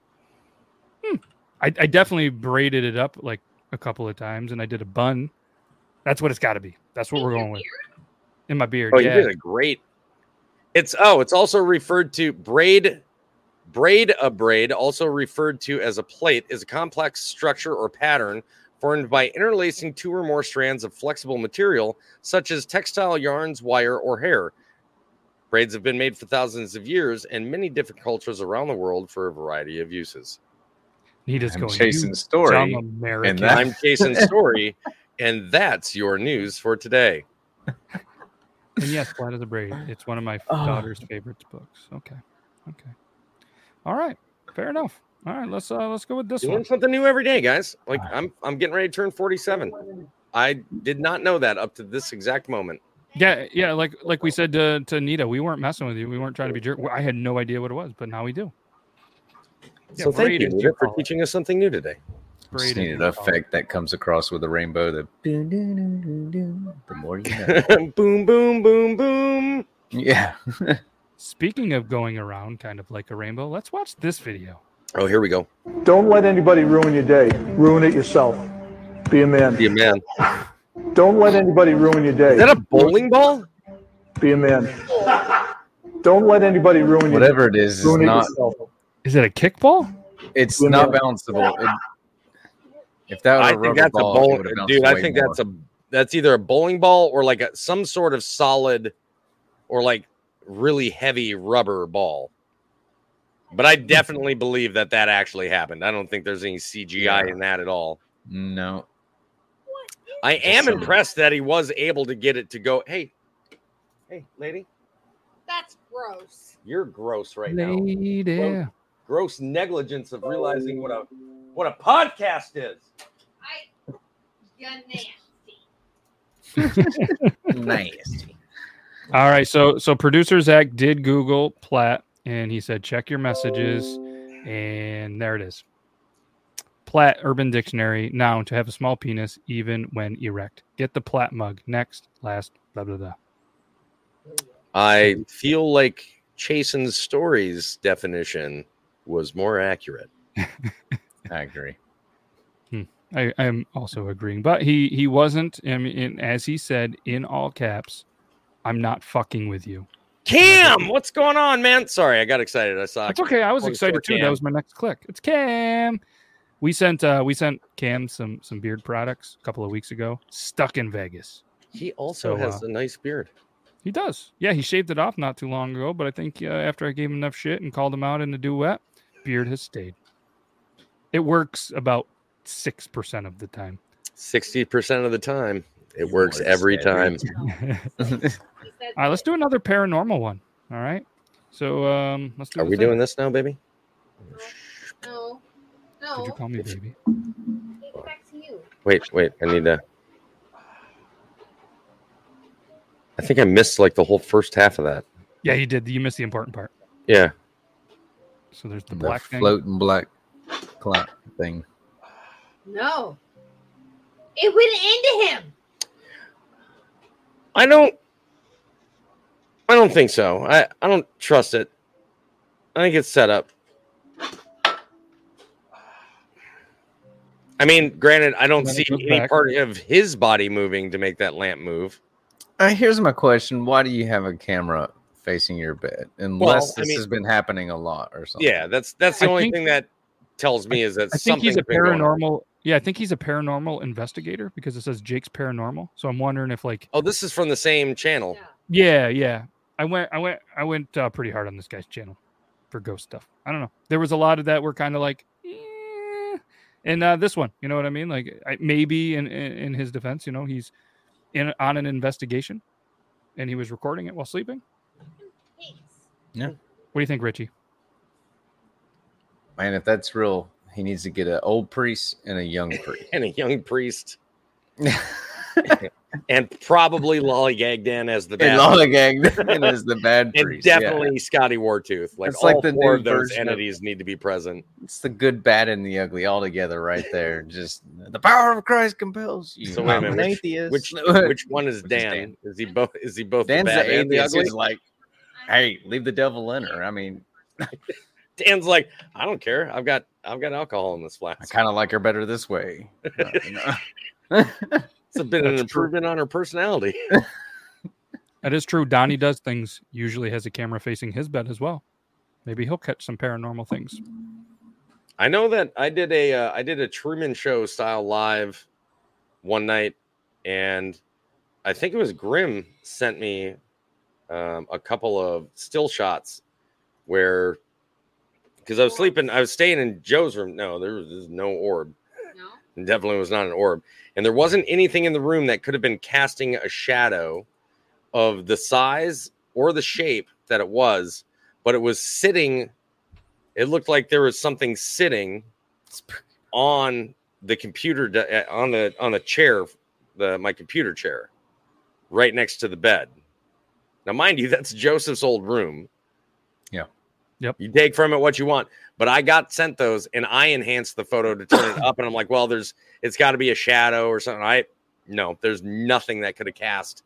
I, I definitely braided it up like a couple of times and I did a bun. That's what it's got to be. That's what we're going with. In my beard. Oh, yeah. you did a great. It's oh, it's also referred to braid. Braid a braid, also referred to as a plate, is a complex structure or pattern formed by interlacing two or more strands of flexible material, such as textile yarns, wire, or hair. Braids have been made for thousands of years in many different cultures around the world for a variety of uses. He just I'm going. chasing story, dumb and American. that- I'm Jason Story, and that's your news for today. And yes, Flat of the Braid. It's one of my Oh. daughter's favorite books. Okay. Okay. All right. Fair enough. All right. Let's uh let's go with this You one. learn something new every day, guys. Like I'm, I'm getting ready to turn 47. I did not know that up to this exact moment. Yeah, yeah. Like like we said to to Nita, we weren't messing with you. We weren't trying to be jerk. I had no idea what it was, but now we do. Yeah, So thank you is Nita, for teaching us something new today. Braid Just is needed an effect that comes across with the rainbow. The the more you know. boom, boom, boom, boom. yeah. Speaking of going around, kind of like a rainbow, let's watch this video. Oh, here we go. Don't let anybody ruin your day. Ruin it yourself. Be a man. Be a man. Don't let anybody ruin your day. Is that a bowling ball? Be a man. Don't let anybody ruin your Whatever it is, is Ruin it not. yourself. Is it a kickball? It's Be not man. balanceable. It- if that was I a think that's a ball, it bowling, dude. I think more. that's a that's either a bowling ball or like a, some sort of solid or like really heavy rubber ball. But I definitely believe that that actually happened. I don't think there's any CGI Yeah. in that at all. no. I am some- impressed that he was able to get it to go. Hey, hey, lady, That's gross. you're gross right now. Lady. Gross negligence of realizing what a oh. what a podcast is. I. You're nasty. Nasty. All right, so so producer Zach did Google Platt, and he said check your messages, and there it is. Platt Urban Dictionary noun to have a small penis even when erect. Get the Platt mug next, last, blah blah blah. I feel like Chasen's stories definition was more accurate. I agree. I I am also agreeing, but he he wasn't. I mean, as he said in all caps, "I'm not fucking with you." Cam, what's going on, man? Sorry, I got excited. I saw. It's okay. I was excited short too. That was my next click. It's Cam. We sent uh we sent Cam some some beard products a couple of weeks ago. Stuck in Vegas. He also So, has uh, a nice beard. He does. Yeah, he shaved it off not too long ago, but I think uh, after I gave him enough shit and called him out in a duet, beard has stayed. It works about six percent of the time. Sixty percent of the time, it It works works every every time. All He said right, let's do another paranormal one. All right. So um let's do Are we thing. doing this now, baby? No. No. Did you call me baby? Back to you. Wait, wait. I need to. I think I missed like the whole first half of that. Yeah, you did. You missed the important part. Yeah. So there's the The black thing. floating black clock thing. No. It went into him. I don't. I don't think so. I I don't trust it. I think it's set up. I mean, granted, I don't see any back. part of his body moving to make that lamp move. Uh, here's my question: Why do you have a camera facing your bed? Unless I this mean- has been happening a lot or something. Yeah, that's that's the I only think- thing that tells me is that I think he's a something's been going on. paranormal. Yeah, I think he's a paranormal investigator because it says Jake's paranormal. So I'm wondering if like Oh, this is from the same channel. Yeah. yeah, yeah. I went I went I went uh, pretty hard on this guy's channel for ghost stuff. I don't know. There was a lot of that were kind of like eh. and uh, this one, you know what I mean? Like I, maybe in, in in his defense, you know, he's in on an investigation and he was recording it while sleeping. Thanks. What do you think, Richie? Man, if that's real, he needs to get an old priest and a young priest. And a young priest. and probably lollygagged in as the and bad lollygagged and is the bad and priest. yeah. definitely Scotty Wartooth. Like It's all like the four of those version of- entities need to be present. It's the good, bad, and the ugly all together right there. Just the power of Christ compels you. So wait a I'm minute, an which- atheist. Which which one is Which is Dan? Dan. Is he both? Is he both Dan's the bad the and the ugly? who's like, hey, leave the devil in her. I mean, Dan's like, I don't care. I've got I've got alcohol in this flask. I kind of like her better this way. You know. It's been an That's true. improvement on her personality. That is true. Donnie does things. Usually has a camera facing his bed as well. Maybe he'll catch some paranormal things. I know that I did a uh, I did a Truman Show style live one night, and I think it was Grim sent me um, a couple of still shots where because I was sleeping, I was staying in Joe's room. No, there was no orb. No. Definitely was not an orb, and there wasn't anything in the room that could have been casting a shadow of the size or the shape that it was, but it was sitting. It looked like there was something sitting on the computer de- uh, on the on the chair, the my computer chair, right next to the bed. Now, mind you, that's Joseph's old room. Yeah. Yep. You take from it what you want, but I got sent those, and I enhanced the photo to turn it up, and I'm like, well, there's it's got to be a shadow or something. I no, there's nothing that could have cast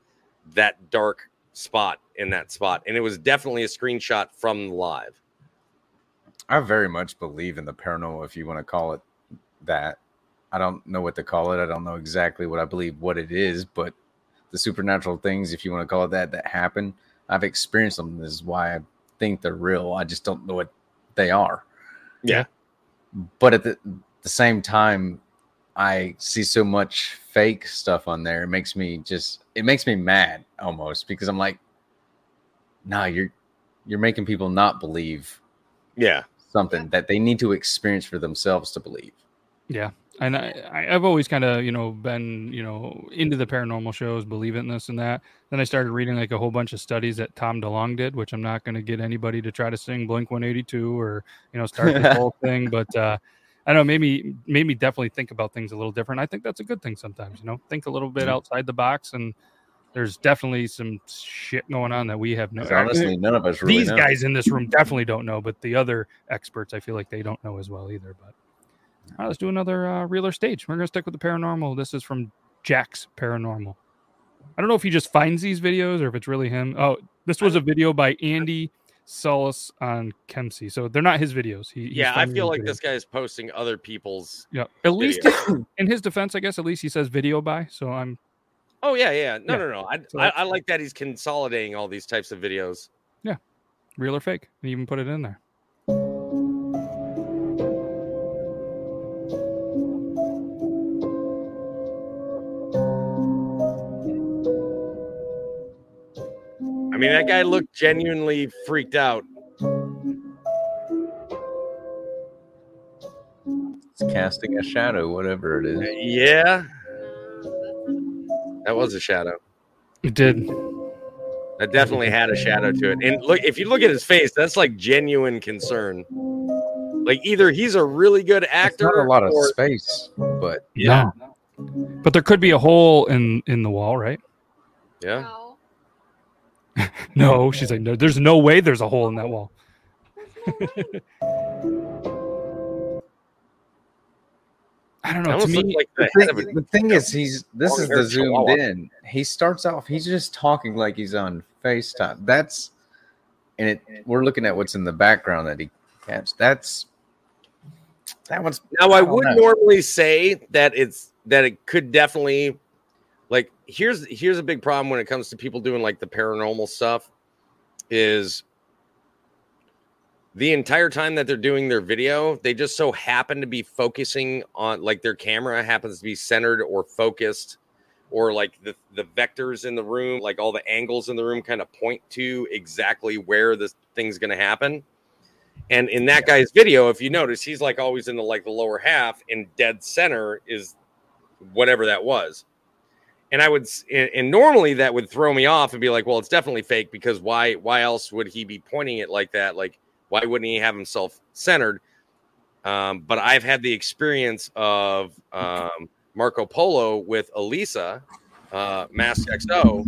that dark spot in that spot, and it was definitely a screenshot from live. I very much believe in the paranormal, if you want to call it that. I don't know what to call it. I don't know exactly what I believe what it is, but the supernatural things, if you want to call it that, that happen, I've experienced them. This is why I think they're real. I just don't know what they are. Yeah. But at the, the same time, I see so much fake stuff on there. It makes me just, it makes me mad almost because I'm like, nah, you're, you're making people not believe Yeah. something that they need to experience for themselves to believe. Yeah. And I, I've always kind of, you know, been, you know, into the paranormal shows, believe in this and that. Then I started reading like a whole bunch of studies that Tom DeLonge did, which I'm not going to get anybody to try to sing Blink 182 or, you know, start the whole thing. But uh, I don't know, made me, made me definitely think about things a little different. I think that's a good thing sometimes, you know, think a little bit outside the box. And there's definitely some shit going on that we have no honestly, none of us really these know. guys in this room definitely don't know, but the other experts, I feel like they don't know as well either. But all right, let's do another uh, reeler stage. We're gonna stick with the paranormal. This is from Jack's Paranormal. I don't know if he just finds these videos or if it's really him. Oh, this was a video by Andy Solis on Kemsey, so they're not his videos. He, Yeah, I feel like videos. this guy is posting other people's. Yeah, at least in his defense, I guess at least he says video by. So I'm Oh yeah, yeah. No, Yeah. no, no. I, So I I like that he's consolidating all these types of videos. Yeah, real or fake, and even put it in there. I mean, that guy looked genuinely freaked out. It's casting a shadow, whatever it is. Uh, yeah, that was a shadow. It did. That definitely had a shadow to it. And look, if you look at his face, that's like genuine concern. Like either he's a really good It's actor, not a lot of or, space, but yeah, No. But there could be a hole in in the wall, right? yeah. No. No, she's like, no, there's no way there's a hole in that wall. I don't know. To me, like the the head of thing, a the thing is, he's this is the zoomed chihuahua. in. He starts off, he's just talking like he's on FaceTime. That's and it. We're looking at what's in the background that he catch. That's that one's Now I don't would know. normally say that it's that it could definitely like here's here's a big problem when it comes to people doing like the paranormal stuff is the entire time that they're doing their video, they just so happen to be focusing on like their camera happens to be centered or focused or like the the vectors in the room, like all the angles in the room kind of point to exactly where this thing's going to happen. And in that guy's video, if you notice, he's like always in the like the lower half, and dead center is whatever that was. And I would, and, normally that would throw me off and be like, well, it's definitely fake because why? Why else would he be pointing it like that? Like, why wouldn't he have himself centered? Um, but I've had the experience of um, Marco Polo with Elisa, uh, Mask XO,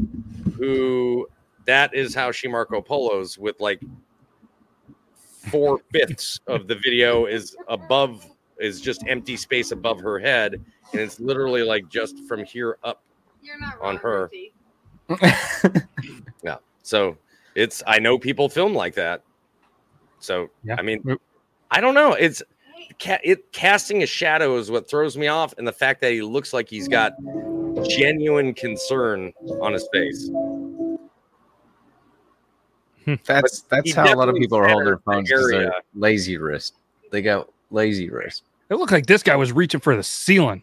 who that is how she Marco Polos with like four fifths of the video is above is just empty space above her head, and it's literally like just from here up You're not on her. Ruthie. Yeah. So it's I know people film like that. So Yeah. I mean, I don't know. It's ca- it casting a shadow is what throws me off, and the fact that he looks like he's got genuine concern on his face. Hmm. That's that's how a lot of people are holding their phones because they're lazy wrist. They got lazy wrist. It looked like this guy was reaching for the ceiling.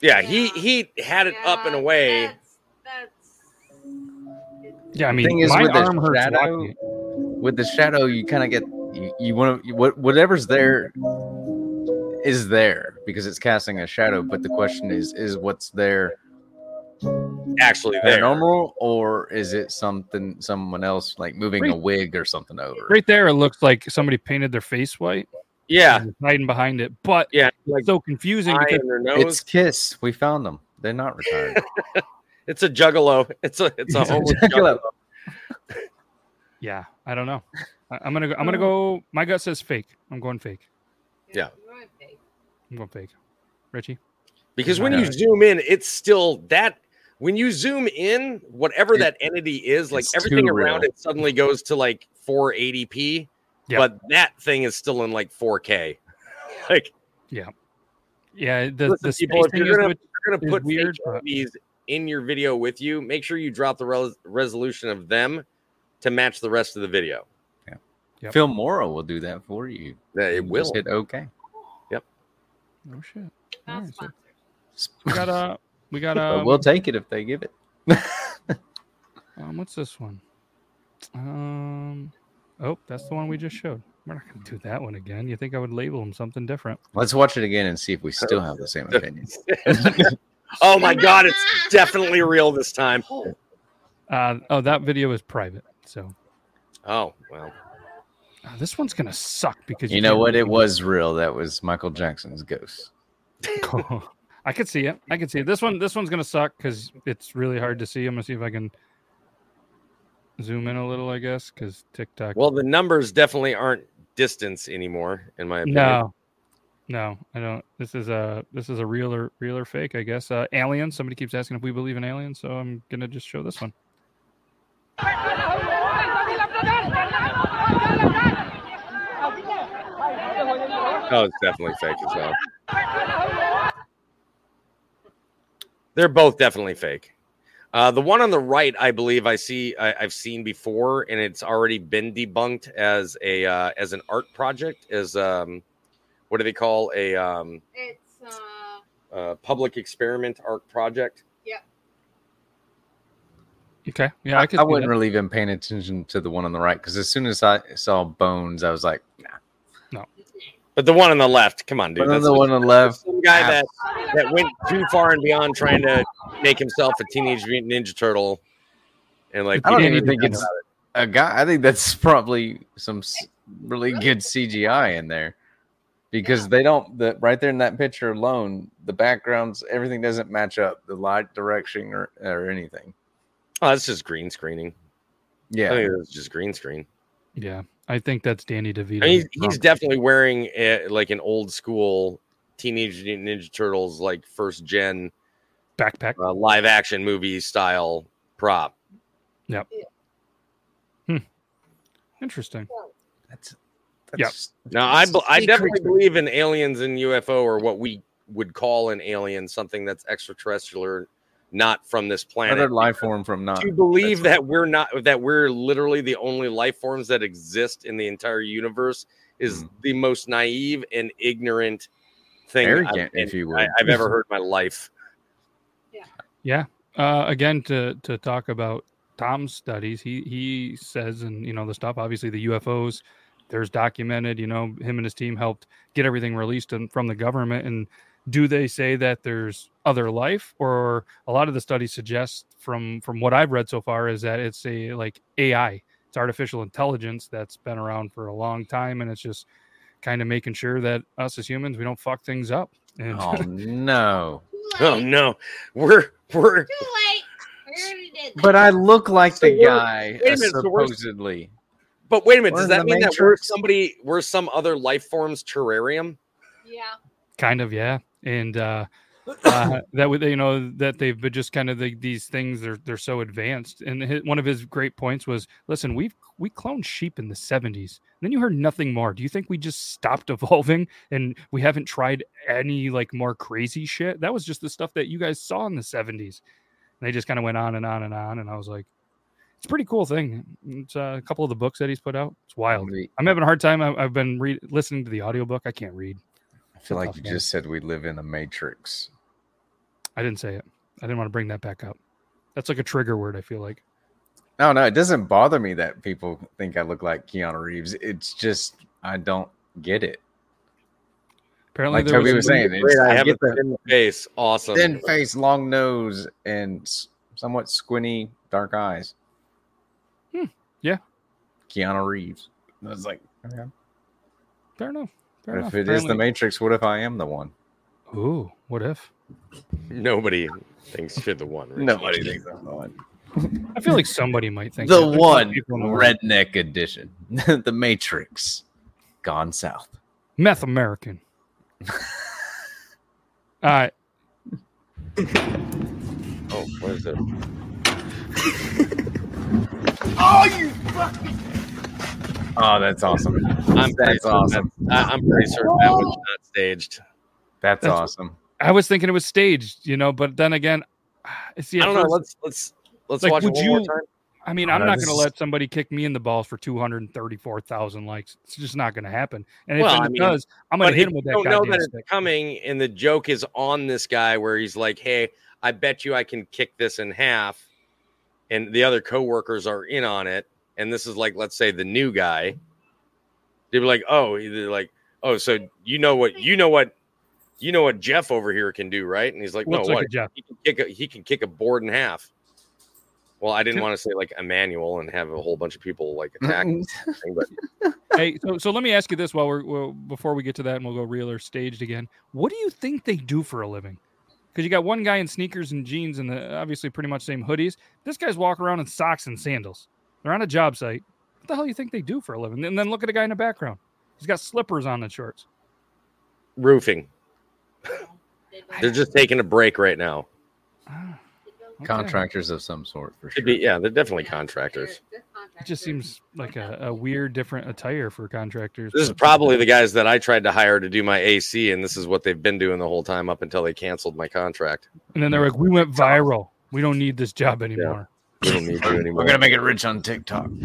Yeah, he he had it up and away. That's, that's Yeah, I mean, thing is my with the hurts shadow- watching. With the shadow, you kind of get you, you want to what whatever's there is there because it's casting a shadow. But the question is, is what's there Actually, there. paranormal or is it something someone else like moving a wig or something over? Right there, it looks like somebody painted their face white. Yeah, hiding behind it. But yeah. Like so confusing because in their It's. Kiss. We found them. They're not retired. It's a juggalo. It's a it's a It's a homeless juggalo. juggalo. yeah, I don't know. I, I'm gonna go. I'm gonna go. My gut says fake. I'm going fake. Yeah. you're right, babe. I'm going fake. Richie. Because when Yeah. you zoom in, it's still that. When you zoom in, whatever It- that entity is, like everything around real. it suddenly goes to like 480p. Yep. But that thing is still in like 4K. Like Yeah, the Listen, the people, if you're gonna, you're gonna put weird, fake but- in your video with you, make sure you drop the res- resolution of them to match the rest of the video. Yep. Filmora will do that for you. That it You will. just hit OK. Yep. Oh shit. Not Alright, so we got uh we got But um, we'll take it if they give it. um what's this one? Um oh that's the one we just showed. We're not gonna do that one again. You think I would label them something different? Let's watch it again and see if we still have the same opinion. oh my god, it's definitely real this time. Uh oh that video is private. So Oh well. uh, this one's gonna suck because You know can't what? It really- was real. That was Michael Jackson's ghost. I could see it. I could see it. This one. This one's gonna suck because it's really hard to see. I'm gonna see if I can zoom in a little. I guess because TikTok. Well, the numbers definitely aren't distance anymore, in my opinion. no, no, I don't. This is a this is a real or real or fake. I guess. Uh, aliens. Somebody keeps asking if we believe in aliens, so I'm gonna just show this one. Oh, it's definitely fake as well. They're both definitely fake. Uh, the one on the right, I believe I see I, I've seen before, and it's already been debunked as a uh, as an art project, as um, what do they call a um, It's uh, uh, public experiment art project? Yeah. Okay. Yeah, I I, could. I wouldn't that. really been paying attention to the one on the right because as soon as I saw bones, I was like, nah. But the one on the left, come on, dude. But that's the one on the left, some guy that that went too far and beyond trying to make himself a teenage mutant ninja turtle, and like I don't even think it's it. a guy. I think that's probably some really good CGI in there because they don't. The right there in that picture alone, the backgrounds, everything doesn't match up. The light direction or or anything. Oh, that's just green screening. I Yeah, think it's just green screen. Yeah, I think that's Danny DeVito. I mean, he's, he's definitely wearing a, like an old school Teenage Ninja Turtles, like first gen backpack. uh, live action movie style prop. Yep. Interesting. that's, Yeah. that's Now, I that's be- I definitely believe in aliens and UFO, or what we would call an alien, something that's extraterrestrial, not from this planet. another life form from not. to believe that we're not that we're literally the only life forms that exist in the entire universe is Mm. the most naive and ignorant thing Arrogant, I've, if you I, would. have ever heard in my life. Yeah. Yeah. Uh, again, to to talk about Tom's studies, he he says, and you know the stuff. Obviously, the UFOs. There's documented. You know, him and his team helped get everything released and, from the government. And do they say that there's other life, or a lot of the studies suggest, from from what I've read so far, is that it's a like AI. It's artificial intelligence that's been around for a long time, and it's just kind of making sure that us as humans we don't fuck things up. And Oh no! Oh no, we're we're Too late. We already did that. But I look like So the guy, wait a minute, so supposedly. but wait a minute, does that the mean that we're somebody we're some other life form's terrarium? yeah. kind of yeah and uh uh, that would you know that they've been just kind of the, these things they're they're so advanced. And his, one of his great points was listen we've we cloned sheep in the 70s then you heard nothing more. Do you think we just stopped evolving and we haven't tried any like more crazy shit? That was just the stuff that you guys saw in the 70s and they just kind of went on and on and on and i was like it's a pretty cool thing. It's uh, a couple of the books that he's put out. It's wild. I'm having a hard time. I, have been re- listening to the audiobook i can't read I feel like you just said we live in a matrix. I didn't say it. I didn't want to bring that back up. That's like a trigger word. I feel like. No, no, it doesn't bother me that people think I look like Keanu Reeves. It's just I don't get it. Apparently, like Toby was, was saying, great. I, I have a thin face, awesome, thin face, long nose, and somewhat squinty, dark eyes. Hmm. Yeah, Keanu Reeves. I was like, okay. fair enough. Fair if enough. it Apparently... is the Matrix, what if I am the one? Ooh, what if? Nobody thinks you're the one. Rich. Nobody thinks I'm the one. I feel like somebody might think the one the redneck edition, the Matrix, gone south. Meth American. All right. Uh, oh, what is it? oh, you fucking. Oh, that's awesome. I'm that's awesome. That, I'm pretty certain that was not staged. That's, that's, awesome. I was thinking it was staged, you know, but then again, see, I don't know. Let's let's let's like, watch would one you, more time. I mean, oh, I'm not going to let somebody kick me in the balls for 234,000 likes. It's just not going to happen. And if well, it I mean, does, I'm going to hit him with that. Don't know that stick. it's coming, and the joke is on this guy where he's like, "Hey, I bet you I can kick this in half," and the other coworkers are in on it, and this is like, let's say, the new guy. They'd be like, "Oh, they're like, oh, so you know what you know what you know what Jeff over here can do, right?" And he's like, Looks "No, like what? Jeff. He can kick a he can kick a board in half." Well, I didn't want to say like Emmanuel and have a whole bunch of people like attack, but hey, so so let me ask you this while we're well, before we get to that, and we'll go real or staged again. What do you think they do for a living? Because you got one guy in sneakers and jeans and the obviously pretty much same hoodies. This guy's walking around in socks and sandals. They're on a job site. What the hell do you think they do for a living? And then look at the guy in the background. He's got slippers on the shorts. roofing. They're just taking a break right now. Ah, okay. Contractors of some sort, for sure. Be, yeah, they're definitely contractors. It just seems like a, a weird, different attire for contractors. This is probably the guys that I tried to hire to do my AC, and this is what they've been doing the whole time up until they canceled my contract. And then they're like, "We went viral. We don't need this job anymore." We don't need you anymore. We're gonna make it rich on TikTok.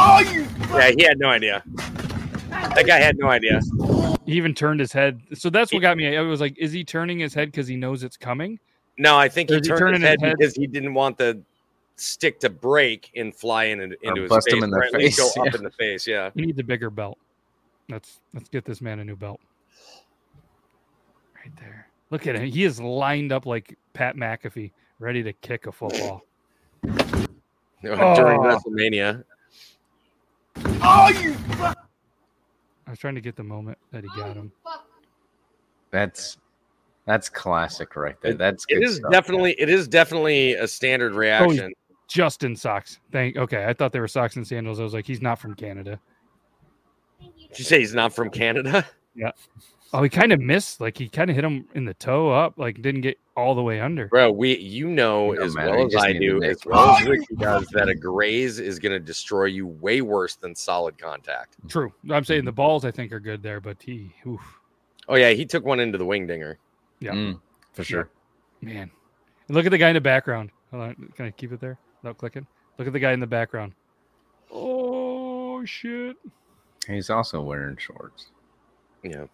Oh, you. Yeah, he had no idea. That guy had no idea. He even turned his head. So that's what got me. I was like, "Is he turning his head because he knows it's coming?" No, I think Or he is he turned turning his his head, head? because he didn't want the stick to break and fly in, into his bust face, him in the or at least face, go up yeah. in the face. Yeah, He needs a bigger belt. Let's let's get this man a new belt. Right there. Look at him. He is lined up like Pat McAfee, ready to kick a football. during Oh. WrestleMania. Oh, you. I was trying to get the moment that he got him. That's that's classic right there. That's It good is stuff. definitely it is definitely a standard oh, reaction. Just in socks. Thank. Okay, I thought they were socks and sandals. I was like, he's not from Canada. Did you say he's not from Canada? Yeah. Oh, he kind of missed. Like he kind of hit him in the toe up. Like didn't get all the way under. Bro, we you know It don't as matter, well as I do, as well as it. Ricky does, that a graze is going to destroy you way worse than solid contact. True. I'm saying the balls I think are good there, but he, oof, Oh yeah, he took one into the wing dinger. yeah, Mm, for sure. man. And look at the guy in the background. Hold on, can I keep it there without clicking? Look at the guy in the background. Oh shit! He's also wearing shorts. Yeah,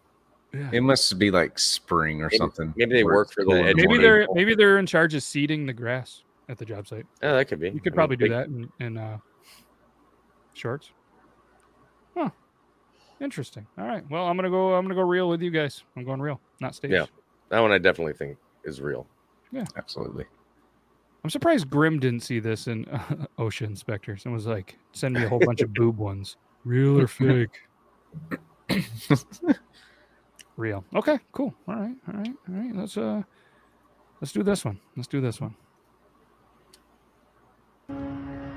Yeah. It must be like spring or Maybe- something. maybe they work for the cool in edge Maybe morning. they're maybe they're in charge of seeding the grass at the job site. yeah, that could be. You I could mean, probably do they- that in, in uh, shorts. Huh. Interesting. All right. Well, I'm gonna go. I'm gonna go real with you guys. I'm going real, not stage. Yeah. That one I definitely think is real. Yeah, absolutely. I'm surprised Grim didn't see this in uh, Ocean Inspectors and was like, "Send me a whole bunch of boob ones, real or fake." real. Okay. Cool. All right. All right. All right. Let's uh, let's do this one. Let's do this one.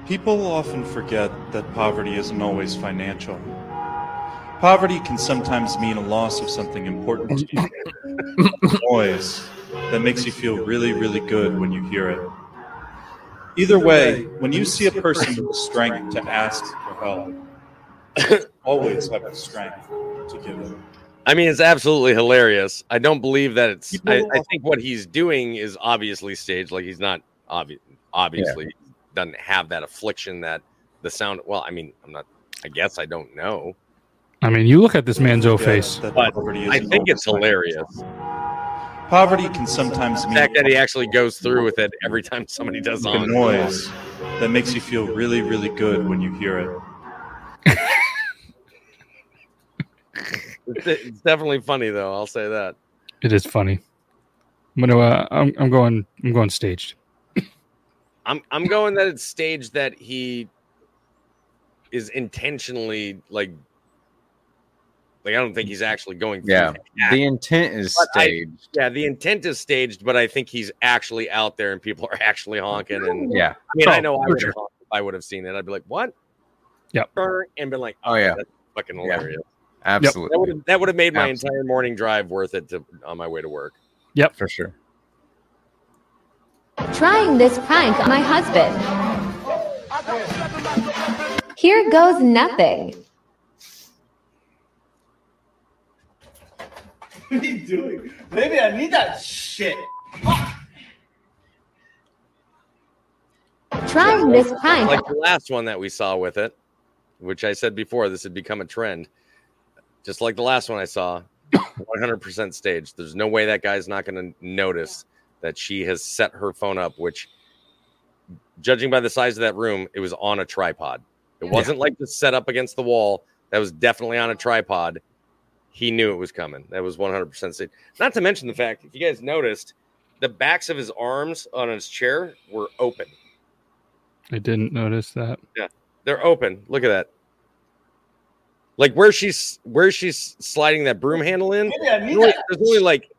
People often forget that poverty isn't always financial. Poverty can sometimes mean a loss of something important to you. Noise that makes you feel really, really good when you hear it. Either way, when you see a person with the strength to ask for help, always have the strength to give it. I mean, it's absolutely hilarious. I don't believe that it's. I, I uh, think what he's doing is obviously staged. Like he's not obvious. Obviously, doesn't have that affliction that the sound. Well, I mean, I'm not. I guess I don't know, I mean, you look at this man's O Yeah, face. but I think it's hilarious. Poverty can sometimes The mean fact that he actually goes through with it every time somebody does a on noise that makes you feel really, really good when you hear it. It's, it's definitely funny though. I'll say that. It is funny. I'm gonna. Uh, I'm, I'm going. I'm going staged. I'm I'm going that it's staged that he is intentionally like like I don't think he's actually going Yeah. the. The intent is But I- staged. yeah, the intent is staged, but I think he's actually out there and people are actually honking. And Yeah. I mean, I Oh, know I would sure. have honked if I would have seen it. I'd be like, "What?" Yep. And been like, Oh, yeah. that's fucking Yeah. Hilarious." Absolutely. That would have that would have made my Absolutely. entire morning drive worth it to on my way to work. Yep, for sure. Trying this prank on my husband. Here goes nothing. What are you doing? Baby, I need that shit. Trying this prank. like the last one that we saw with it, which I said before, this had become a trend. Just like the last one I saw, 100% staged. There's no way that guy's not going to notice that she has set her phone up, which, judging by the size of that room, it was on a tripod. It wasn't like just set up against the wall. That was definitely on a tripod. He knew it was coming. That was 100% staged. Not to mention the fact, if you guys noticed, the backs of his arms on his chair were open. I didn't notice that. Yeah, they're open. Look at that. Like where she's where she's sliding that broom handle in. Baby, I There's only, there's only like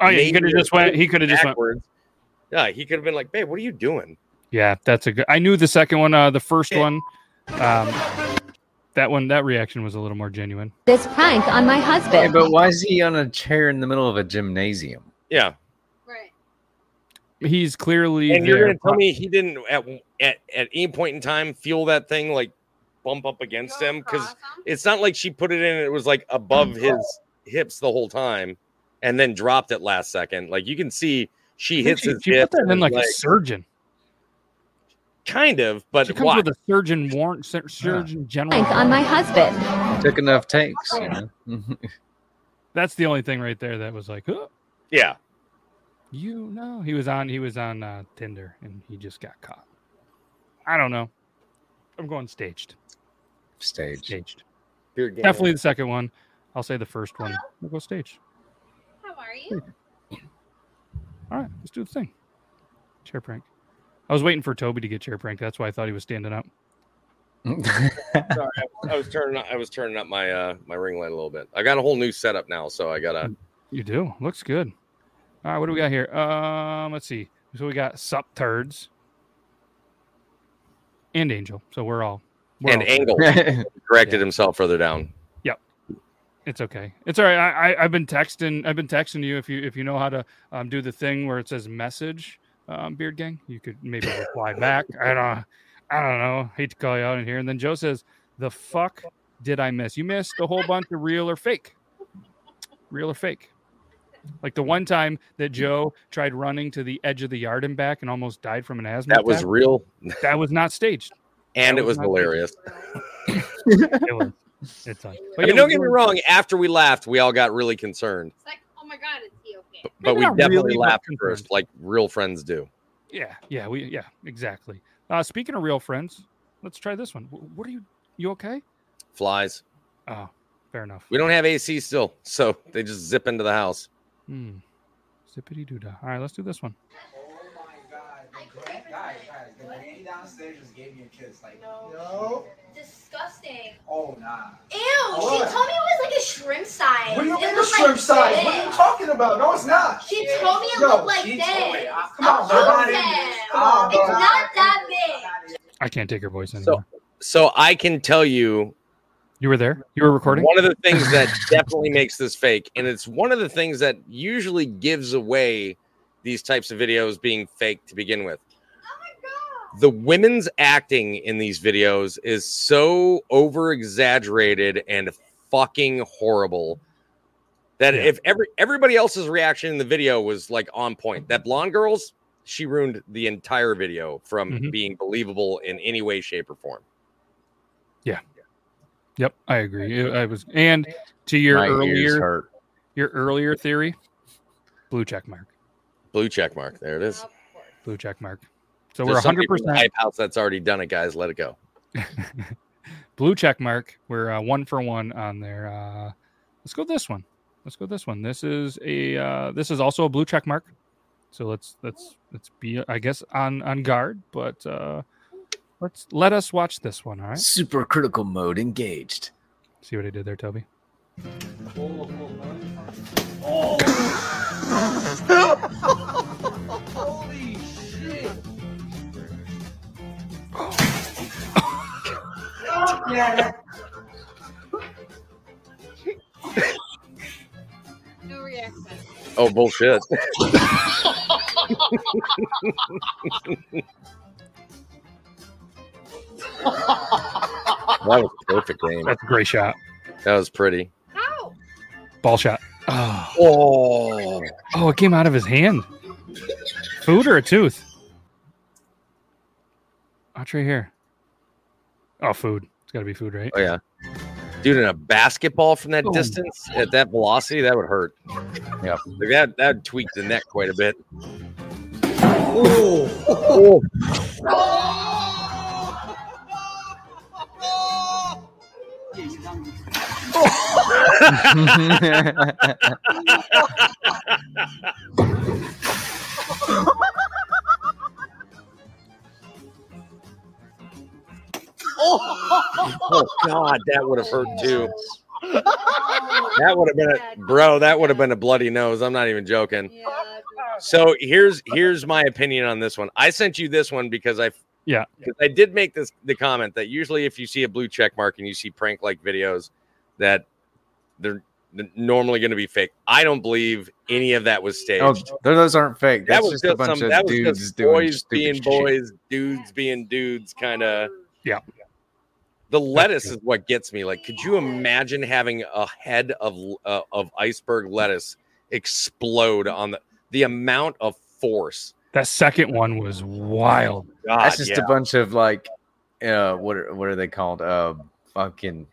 Oh yeah, he could have just went. He could have just went. backwards. Yeah, he could have been like, "Babe, what are you doing?" Yeah, that's a good. I knew the second one. Uh, the first one. Um, that one. That reaction was a little more genuine. This prank on my Hey, husband. but why is he on a chair in the middle of a gymnasium? Yeah, Right. He's clearly. and you're gonna tell me he didn't at at at any point in time feel that thing like bump up against him because it's not like she put it in. It was like above his hips the whole time, and then dropped it last second. Like you can see she hits she, his she hip put that in and like a surgeon. kind of, but She comes why? with a surgeon warrant. Sur- surgeon general. On my husband. Took enough takes. You know? That's the only thing right there that was like, oh, yeah, you know, he was on. He was on uh, Tinder and he just got caught. I don't know. I'm going staged. Stage. Staged. Beer game. Definitely the second one. I'll say the first one. We'll go staged. How are you? All right, let's do the thing. Chair prank. I was waiting for Toby to get chair prank. That's why I thought he was standing up. Sorry, I, I was turning up, I was turning up my uh my ring light a little bit. I got a whole new setup now, so I gotta You do. Looks good. All right, what do we got here? Um, let's see. So we got sup turds and Angel. So we're all we're and all- angle corrected himself further down. Yep. It's okay. It's all right. I, I I've been texting. I've been texting you. If you if you know how to um, do the thing where it says message, um, Beard Gang, you could maybe reply back. I don't. I don't know. Hate to call you out in here. And then Joe says, "The fuck did I miss? You missed a whole bunch of real or fake. Real or fake." Like the one time that Joe tried running to the edge of the yard and back and almost died from an asthma. That was real, That was not staged. And That it was not hilarious. staged. It was. It's fine. I mean, don't get me wrong. After we laughed, we all got really concerned, It's like, oh my god, is he okay? but we definitely really, laughed first, like real friends do. Yeah, yeah, we yeah, exactly. Uh speaking of real friends, let's try this one. What are you you okay? Flies. Oh, fair enough. We don't have AC still, so they just zip into the house. Hmm. Zippity doo dah. All right, let's do this one. Guys, guys, the lady downstairs just gave me a kiss. Like, No. Disgusting. oh nah. Ew, What? she told me it was like a shrimp size. What do you It mean the looked shrimp like size? this. What are you talking about? No, it's not. She told me it Yo, looked like she this. told me. Ah, Come on, Joseph. bro. Come on, It's bro. not that big. I can't take her voice anymore. So, so I can tell you You were there. You were recording. One of the things that definitely makes this fake, and it's one of the things that usually gives away these types of videos being fake to begin with. The women's acting in these videos is so over exaggerated and fucking horrible that Yeah. if every everybody else's reaction in the video was like on point, that blonde girl's she ruined the entire video from Mhm. being believable in any way, shape, or form. Yeah. Yep, I agree. I was, and to your My earlier hurt. your earlier theory, blue check mark, Blue check mark. There it is. blue check mark. So There's we're 100 people in the percent hype house that's already done it, guys. Let it go. blue check mark. We're uh, one for one on there. Uh, let's go this one. Let's go this one. This is a uh, this is also a blue check mark. So let's let's let's be I guess on on guard, but uh, let's let us watch this one. All right. Super critical mode engaged. See what I did there, Toby. Holy yeah. No reaction. Oh bullshit. that was a perfect game. That's a great shot. That was pretty. How? Ball shot. Oh, Oh, oh, it came out of his hand. Food or a tooth? Watch right here. Oh, food. It's got to be food, right? oh yeah. Dude, in a basketball from that Boom. distance at that velocity, that would hurt. Yeah, Like that that would tweak the neck quite a bit. Oh. Oh Oh, god, that would have hurt too. That would have been a bro, that would have been a bloody nose. I'm not even joking. So here's here's my opinion on this one. I sent you this one because I Yeah. because I did make this the comment that usually if you see a blue check mark and you see prank like videos that they're they're normally going to be fake. I don't believe any of that was staged. Oh, those aren't fake. that was just just a bunch some of that was dudes just doing boys being shit. boys, dudes being dudes kind of Yeah. The lettuce is what gets me. Like, could you imagine having a head of uh, of iceberg lettuce explode on the the amount of force? That second one was wild. God, That's just yeah. a bunch of like, uh, what are, what are they called? Uh, fucking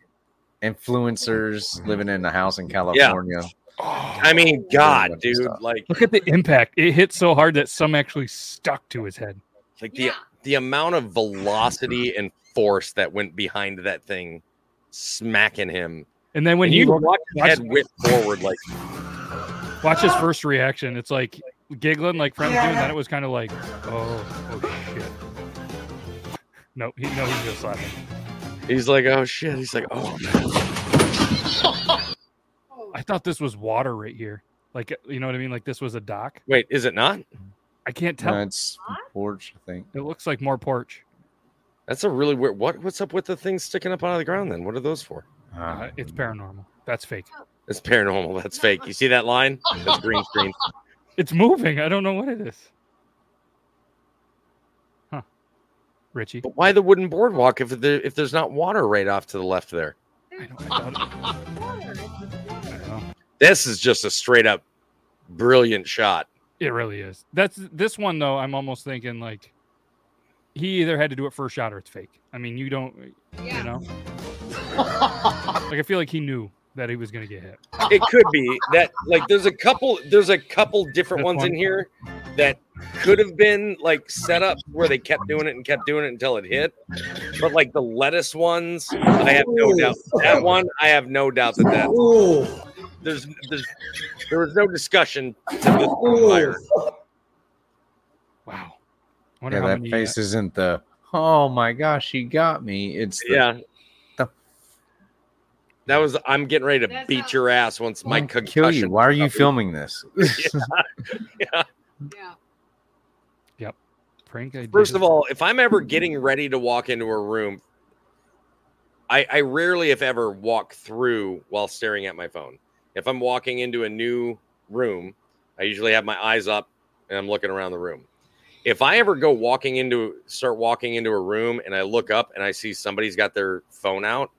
influencers living in a house in California. Yeah. I mean, God, dude, stuff. like Look at the impact. It hit so hard that some actually stuck to his head. like the the amount of velocity and force that went behind that thing, smacking him. And then when And he you watch his watch, head whip forward, like watch his first reaction, it's like giggling like friends do, and then it was kind of like, oh, oh shit. No, he no, he's just laughing. he's like, oh shit. He's like, oh Man. I thought this was water right here. Like you know what I mean? Like this was a dock. wait, is it not? I can't tell. No, it's porch, I think. It looks like more porch. That's a really weird. What what's up with the things sticking up out of the ground? Then what are those for? Uh, it's paranormal. That's fake. It's paranormal. That's fake. You see that line? That's green screen. It's moving. I don't know what it is. Huh. Richie. But why the wooden boardwalk if there if there's not water right off to the left there? I don't, I I don't know. This is just a straight up brilliant shot. It really is. That's this one though. I'm almost thinking like he either had to do it first shot or it's fake. I mean, you don't, you know. like I feel like he knew that he was gonna get hit. It could be that like there's a couple there's a couple different This ones one? in here that could have been like set up where they kept doing it and kept doing it until it hit. But like the lettuce ones, I have no doubt. That one, I have no doubt that that there's there's there was no discussion to this fire. Wow. Wonder Yeah, how that many, uh, face isn't the. Oh my gosh, he got me. It's the, Yeah. the- That was I'm getting ready to beat your ass once my I'll concussion. kill you. Why are you filming this? Yeah. Yeah. prank. I First of all, if I'm ever getting ready to walk into a room, I, I rarely, if ever, walk through while staring at my phone. If I'm walking into a new room, I usually have my eyes up and I'm looking around the room. If I ever go walking into start walking into a room and I look up and I see somebody's got their phone out,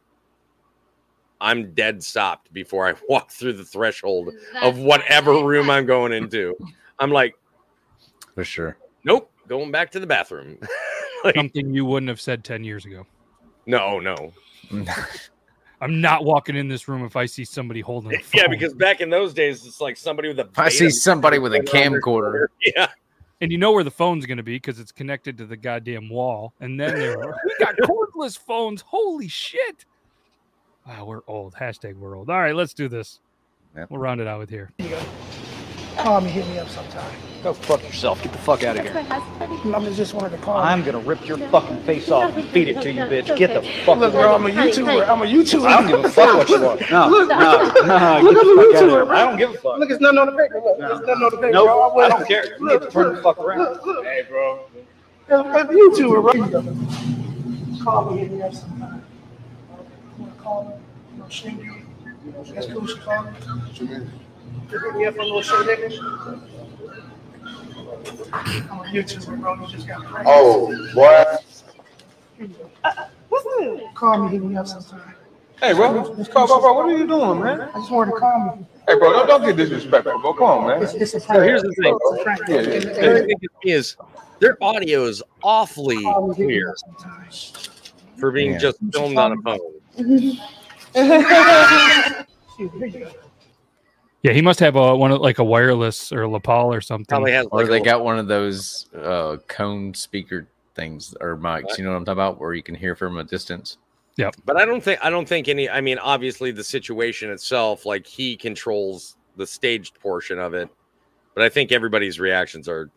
I'm dead stopped before I walk through the threshold of whatever room I'm going into. I'm like, For sure. nope, going back to the bathroom. Like, Something you wouldn't have said 10 years ago. no, no. I'm not walking in this room if I see somebody holding a phone. Yeah, because back in those days, it's like somebody with a. I see somebody with a going on their camcorder. Yeah. And you know where the phone's going to be because it's connected to the goddamn wall. And then they're, we got cordless phones. Holy shit. Wow, we're old. Hashtag we're old. All right, let's do this. Yep. We'll round it out with here. Call me, hit me up sometime. Go fuck yourself. Get the fuck out of here. I'm just wanted to call. I'm gonna rip your fucking face off and feed it to you, bitch. Get the fuck out of here. Look, away. bro, I'm a YouTuber. I'm a YouTuber. I don't give a fuck what you are. No, Look, no, no. look, I'm a fuck out of YouTuber, bro. I don't give a fuck. Look, it's nothing on the paper. Look, there's nothing on the paper. Nope, bro. I wouldn't- don't care. You need Look, to turn the fuck around. look, look. Hey, bro. I'm a YouTuber, bro. Call me, hit me up sometime. You wanna call me? You know, send you. That's cool. She called me. What you mean? Hit me up for a little show, nigga. I'm a YouTuber, bro. You just got pranked. Oh, boy. Call me, hit me up sometime. Hey, bro. Bro, bro, bro, what are you doing, man? I just wanted to call me. Hey, bro, don't, don't get disrespectful, bro. Come on, man. It's, it's a So here's the thing. It's a prank. Yeah, yeah, The thing is, their audio is awfully Call me, hit me clear for being Yeah. just filmed on a phone. Here you go. Yeah, he must have a one of like a wireless or a lapel or something. Probably has Or like they got one of those uh, cone speaker things or mics. You know what I'm talking about, where you can hear from a distance. Yeah, but I don't think I don't think any. I mean, obviously the situation itself, like he controls the staged portion of it, but I think everybody's reactions are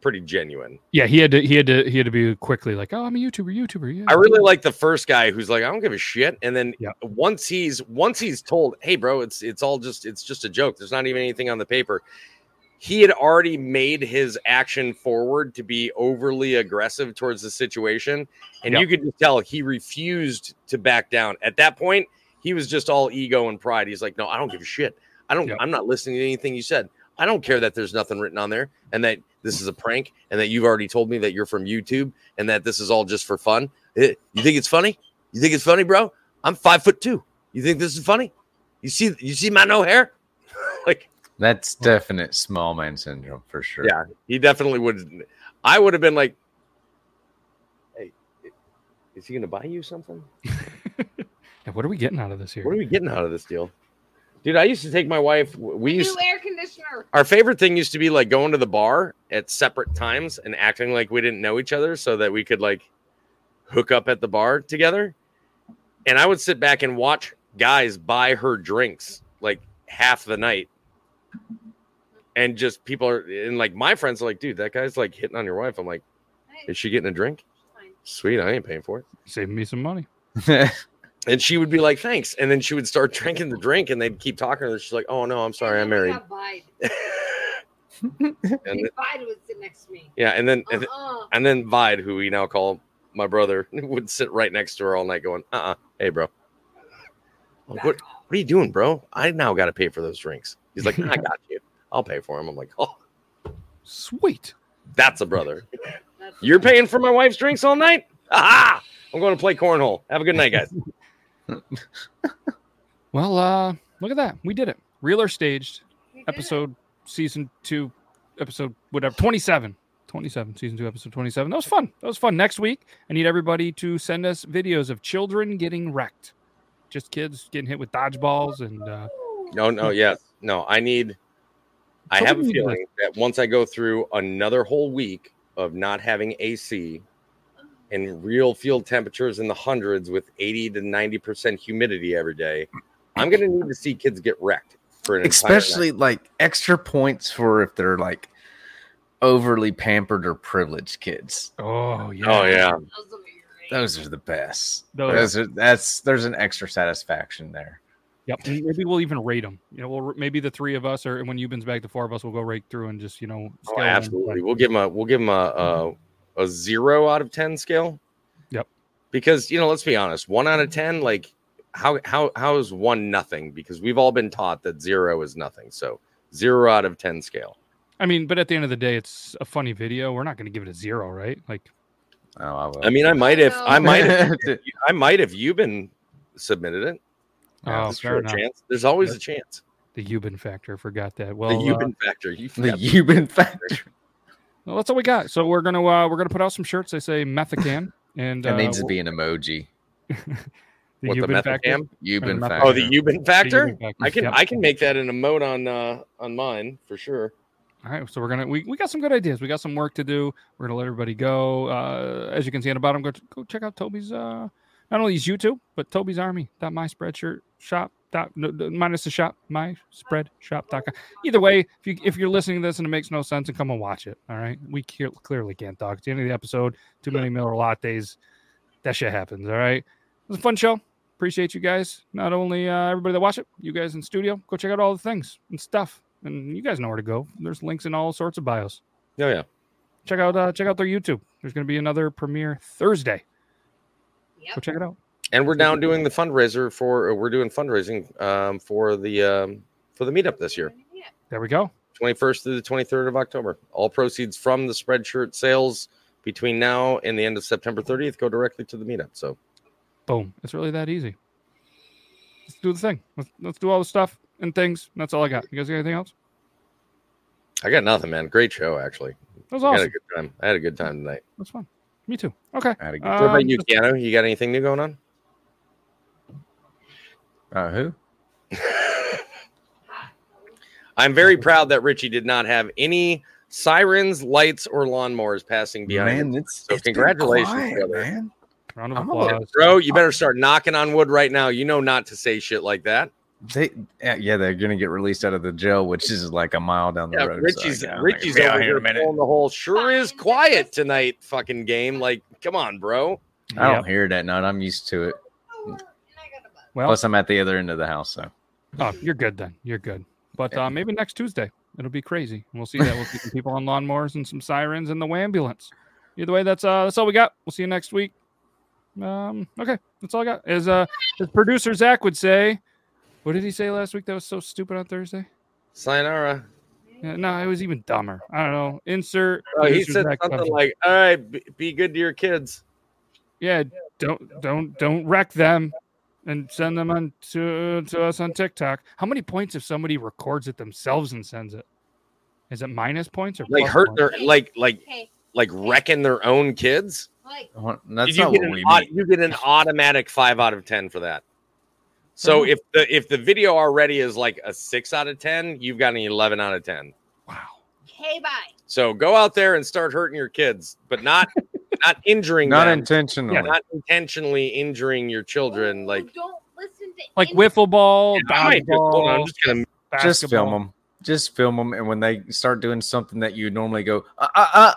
pretty genuine. Yeah, he had to he had to he had to be quickly like, oh, I'm a YouTuber, YouTuber. Yeah. I really like the first guy who's like, I don't give a shit, and then Yeah. once he's once he's told, hey, bro, it's it's all just it's just a joke. There's not even anything on the paper. He had already made his action forward to be overly aggressive towards the situation, and Yeah. you could just tell he refused to back down. At that point, he was just all ego and pride. He's like, no, I don't give a shit. I don't. Yeah. I'm not listening to anything you said. I don't care that there's nothing written on there, and that this is a prank, and that you've already told me that you're from YouTube, and that this is all just for fun. Eh, You think it's funny? You think it's funny, bro? I'm five foot two. You think this is funny? You see, you see my no hair? like, That's definite small man syndrome for sure. yeah, he definitely would. I would have been like, hey, is he gonna buy you something? Yeah, what are we getting out of this here? What are we getting out of this deal? Dude, I used to take my wife. We used New air conditioner. our favorite thing used to be like going to the bar at separate times and acting like we didn't know each other so that we could like hook up at the bar together. And I would sit back and watch guys buy her drinks like half the night. And just people are and like my friends are like, dude, that guy's like hitting on your wife. I'm like, is she getting a drink? Sweet, I ain't paying for it. Saving me some money. And she would be like, thanks. And then she would start drinking the drink and they'd keep talking to her. She's like, oh no, I'm sorry, I'm married. And then- Bide would sit next to me. Yeah, and then and, then- Uh-uh. and then Vide, who we now call my brother, would sit right next to her all night, going, "Uh, uh hey, bro, I'm like, what, what are you doing, bro? I now got to pay for those drinks." He's like, "I got you. I'll pay for them." I'm like, "Oh, Sweet. that's a brother. You're paying for my wife's drinks all night? Aha! I'm going to play cornhole. Have a good night, guys." Well, uh, look at that. We did it. Real or staged. Episode season two, episode whatever, 27. 27, season two, episode 27. That was fun. That was fun. Next week, I need everybody to send us videos of children getting wrecked. Just kids getting hit with dodgeballs and uh, No, no, yes, no. I need. I have a feeling that once I go through another whole week of not having AC and real field temperatures in the hundreds with 80 to 90 percent humidity every day, I'm going to need to see kids get wrecked for an entire night. Especially like extra points for if they're like overly pampered or privileged kids. oh yeah. Oh yeah, Those are the best. Those- Those are, that's there's an extra satisfaction there. Yep. Maybe we'll even rate them. You know, we'll maybe the three of us, or and when Yuban's back, the four of us will go right through and just you know. oh, scale them. absolutely. We'll give them a we'll give them a, a a zero out of ten scale. Yep. because you know, let's be honest, one out of ten, like how how how is one nothing? Because we've all been taught that zero is nothing. So zero out of ten scale. I mean, but at the end of the day, it's a funny video. We're not going to give it a zero, right? Like, oh, I. I mean, I might have, I might have, I might have. You been submitted it. Oh, There's fair sure a enough. chance. There's always a chance. the Yuban factor. Forgot that. Well, the uh, factor. You the forgot Yuban factor. Well, that's all we got. So we're gonna uh, we're gonna put out some shirts. They say Methacan, and That uh, needs to be an emoji. the What, the Yuban factor. Methacam? Yuban Or the factor. Oh, the Yuban factor. Yuban factor, I can yep. I can make that an emote on uh on mine for sure. All right, so we're gonna we, we got some good ideas. We got some work to do. We're gonna let everybody go. Uh, as you can see on the bottom, go go check out Toby's uh not only his YouTube but Toby's Army. That my spreadshirt shop. Dot, no, no, minus the shop, my spread shop.com. Either way, if you if you're listening to this and it makes no sense, and come and watch it. All right, we clear, clearly can't talk. It's the end of the episode. Too many Miller Lites. That shit happens. All right, it was a fun show. Appreciate you guys. Not only uh, everybody that watch it, you guys in studio. Go check out all the things and stuff. And you guys know where to go. There's links in all sorts of bios. Oh yeah. Check out uh, check out their YouTube. There's going to be another premiere Thursday. Go check it out. And we're now doing the fundraiser for we're doing fundraising um for the um for the meetup this year. There we go. 21st through the 23rd of October. All proceeds from the spreadshirt sales between now and the end of September 30th go directly to the meetup. So Boom. It's really that easy. Let's do the thing. Let's, let's do all the stuff and things. That's all I got. You guys got anything else? I got nothing, man. Great show, actually. That was awesome. I had a good time. I had a good time tonight. That's fun. Me too. Okay. I had a good what about Um, you, Keanu? You got anything new going on? Uh, who? I'm very proud that Richie did not have any sirens, lights, or lawnmowers passing behind Man, him. it's- so it's been congratulations, quiet, brother. man. Round of I'm a little- applause. Bro, you better start knocking on wood right now. You know not to say shit like that. They, yeah, yeah, they're gonna get released out of the jail, which is like a mile down the Yeah, road. Richie's I gotta- Richie's be out over here here in pulling the whole sure is quiet tonight fucking game. Like, come on, bro. I don't hear that night. I'm used to it. Well, Plus, I'm at the other end of the house, so oh, you're good then. You're good. But uh, maybe next Tuesday it'll be crazy. We'll see that. We'll see some people on lawnmowers and some sirens and the ambulance. Either way, that's uh that's all we got. We'll see you next week. Um, okay, that's all I got. As uh as producer Zach would say, what did he say last week that was so stupid on Thursday? Sayonara. Yeah, no, it was even dumber. I don't know. Insert. Oh, he said Zach something Thompson. like, "All right, be, be good to your kids." yeah don't don't don't wreck them and send them on to, to us on tiktok how many points if somebody records it themselves and sends it is it minus points or Like hurt points? their like like like wrecking their own kids. Uh, that's you not get what an we au- mean. you get an automatic five out of ten for that. So if the if the video already is like a six out of ten, you've got an eleven out of ten. Wow. Okay, bye. So go out there and start hurting your kids, but not not injuring Not them. intentionally. Yeah, not intentionally injuring your children. Like Don't listen to like wiffle ball I might just- on, I'm just gonna just film them. Just film them, and when they start doing something that you normally go, uh, uh, uh,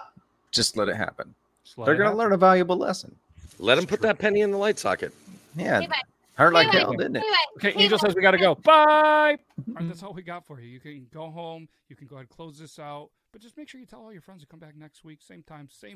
just let it happen. let They're it gonna happen. learn a valuable lesson. let them put that penny in the light socket. Yeah, hurt like hell, didn't it? okay angel says we gotta go bye All right, that's all we got for you you can go home you can go ahead and close this out but just make sure you tell all your friends to come back next week same time same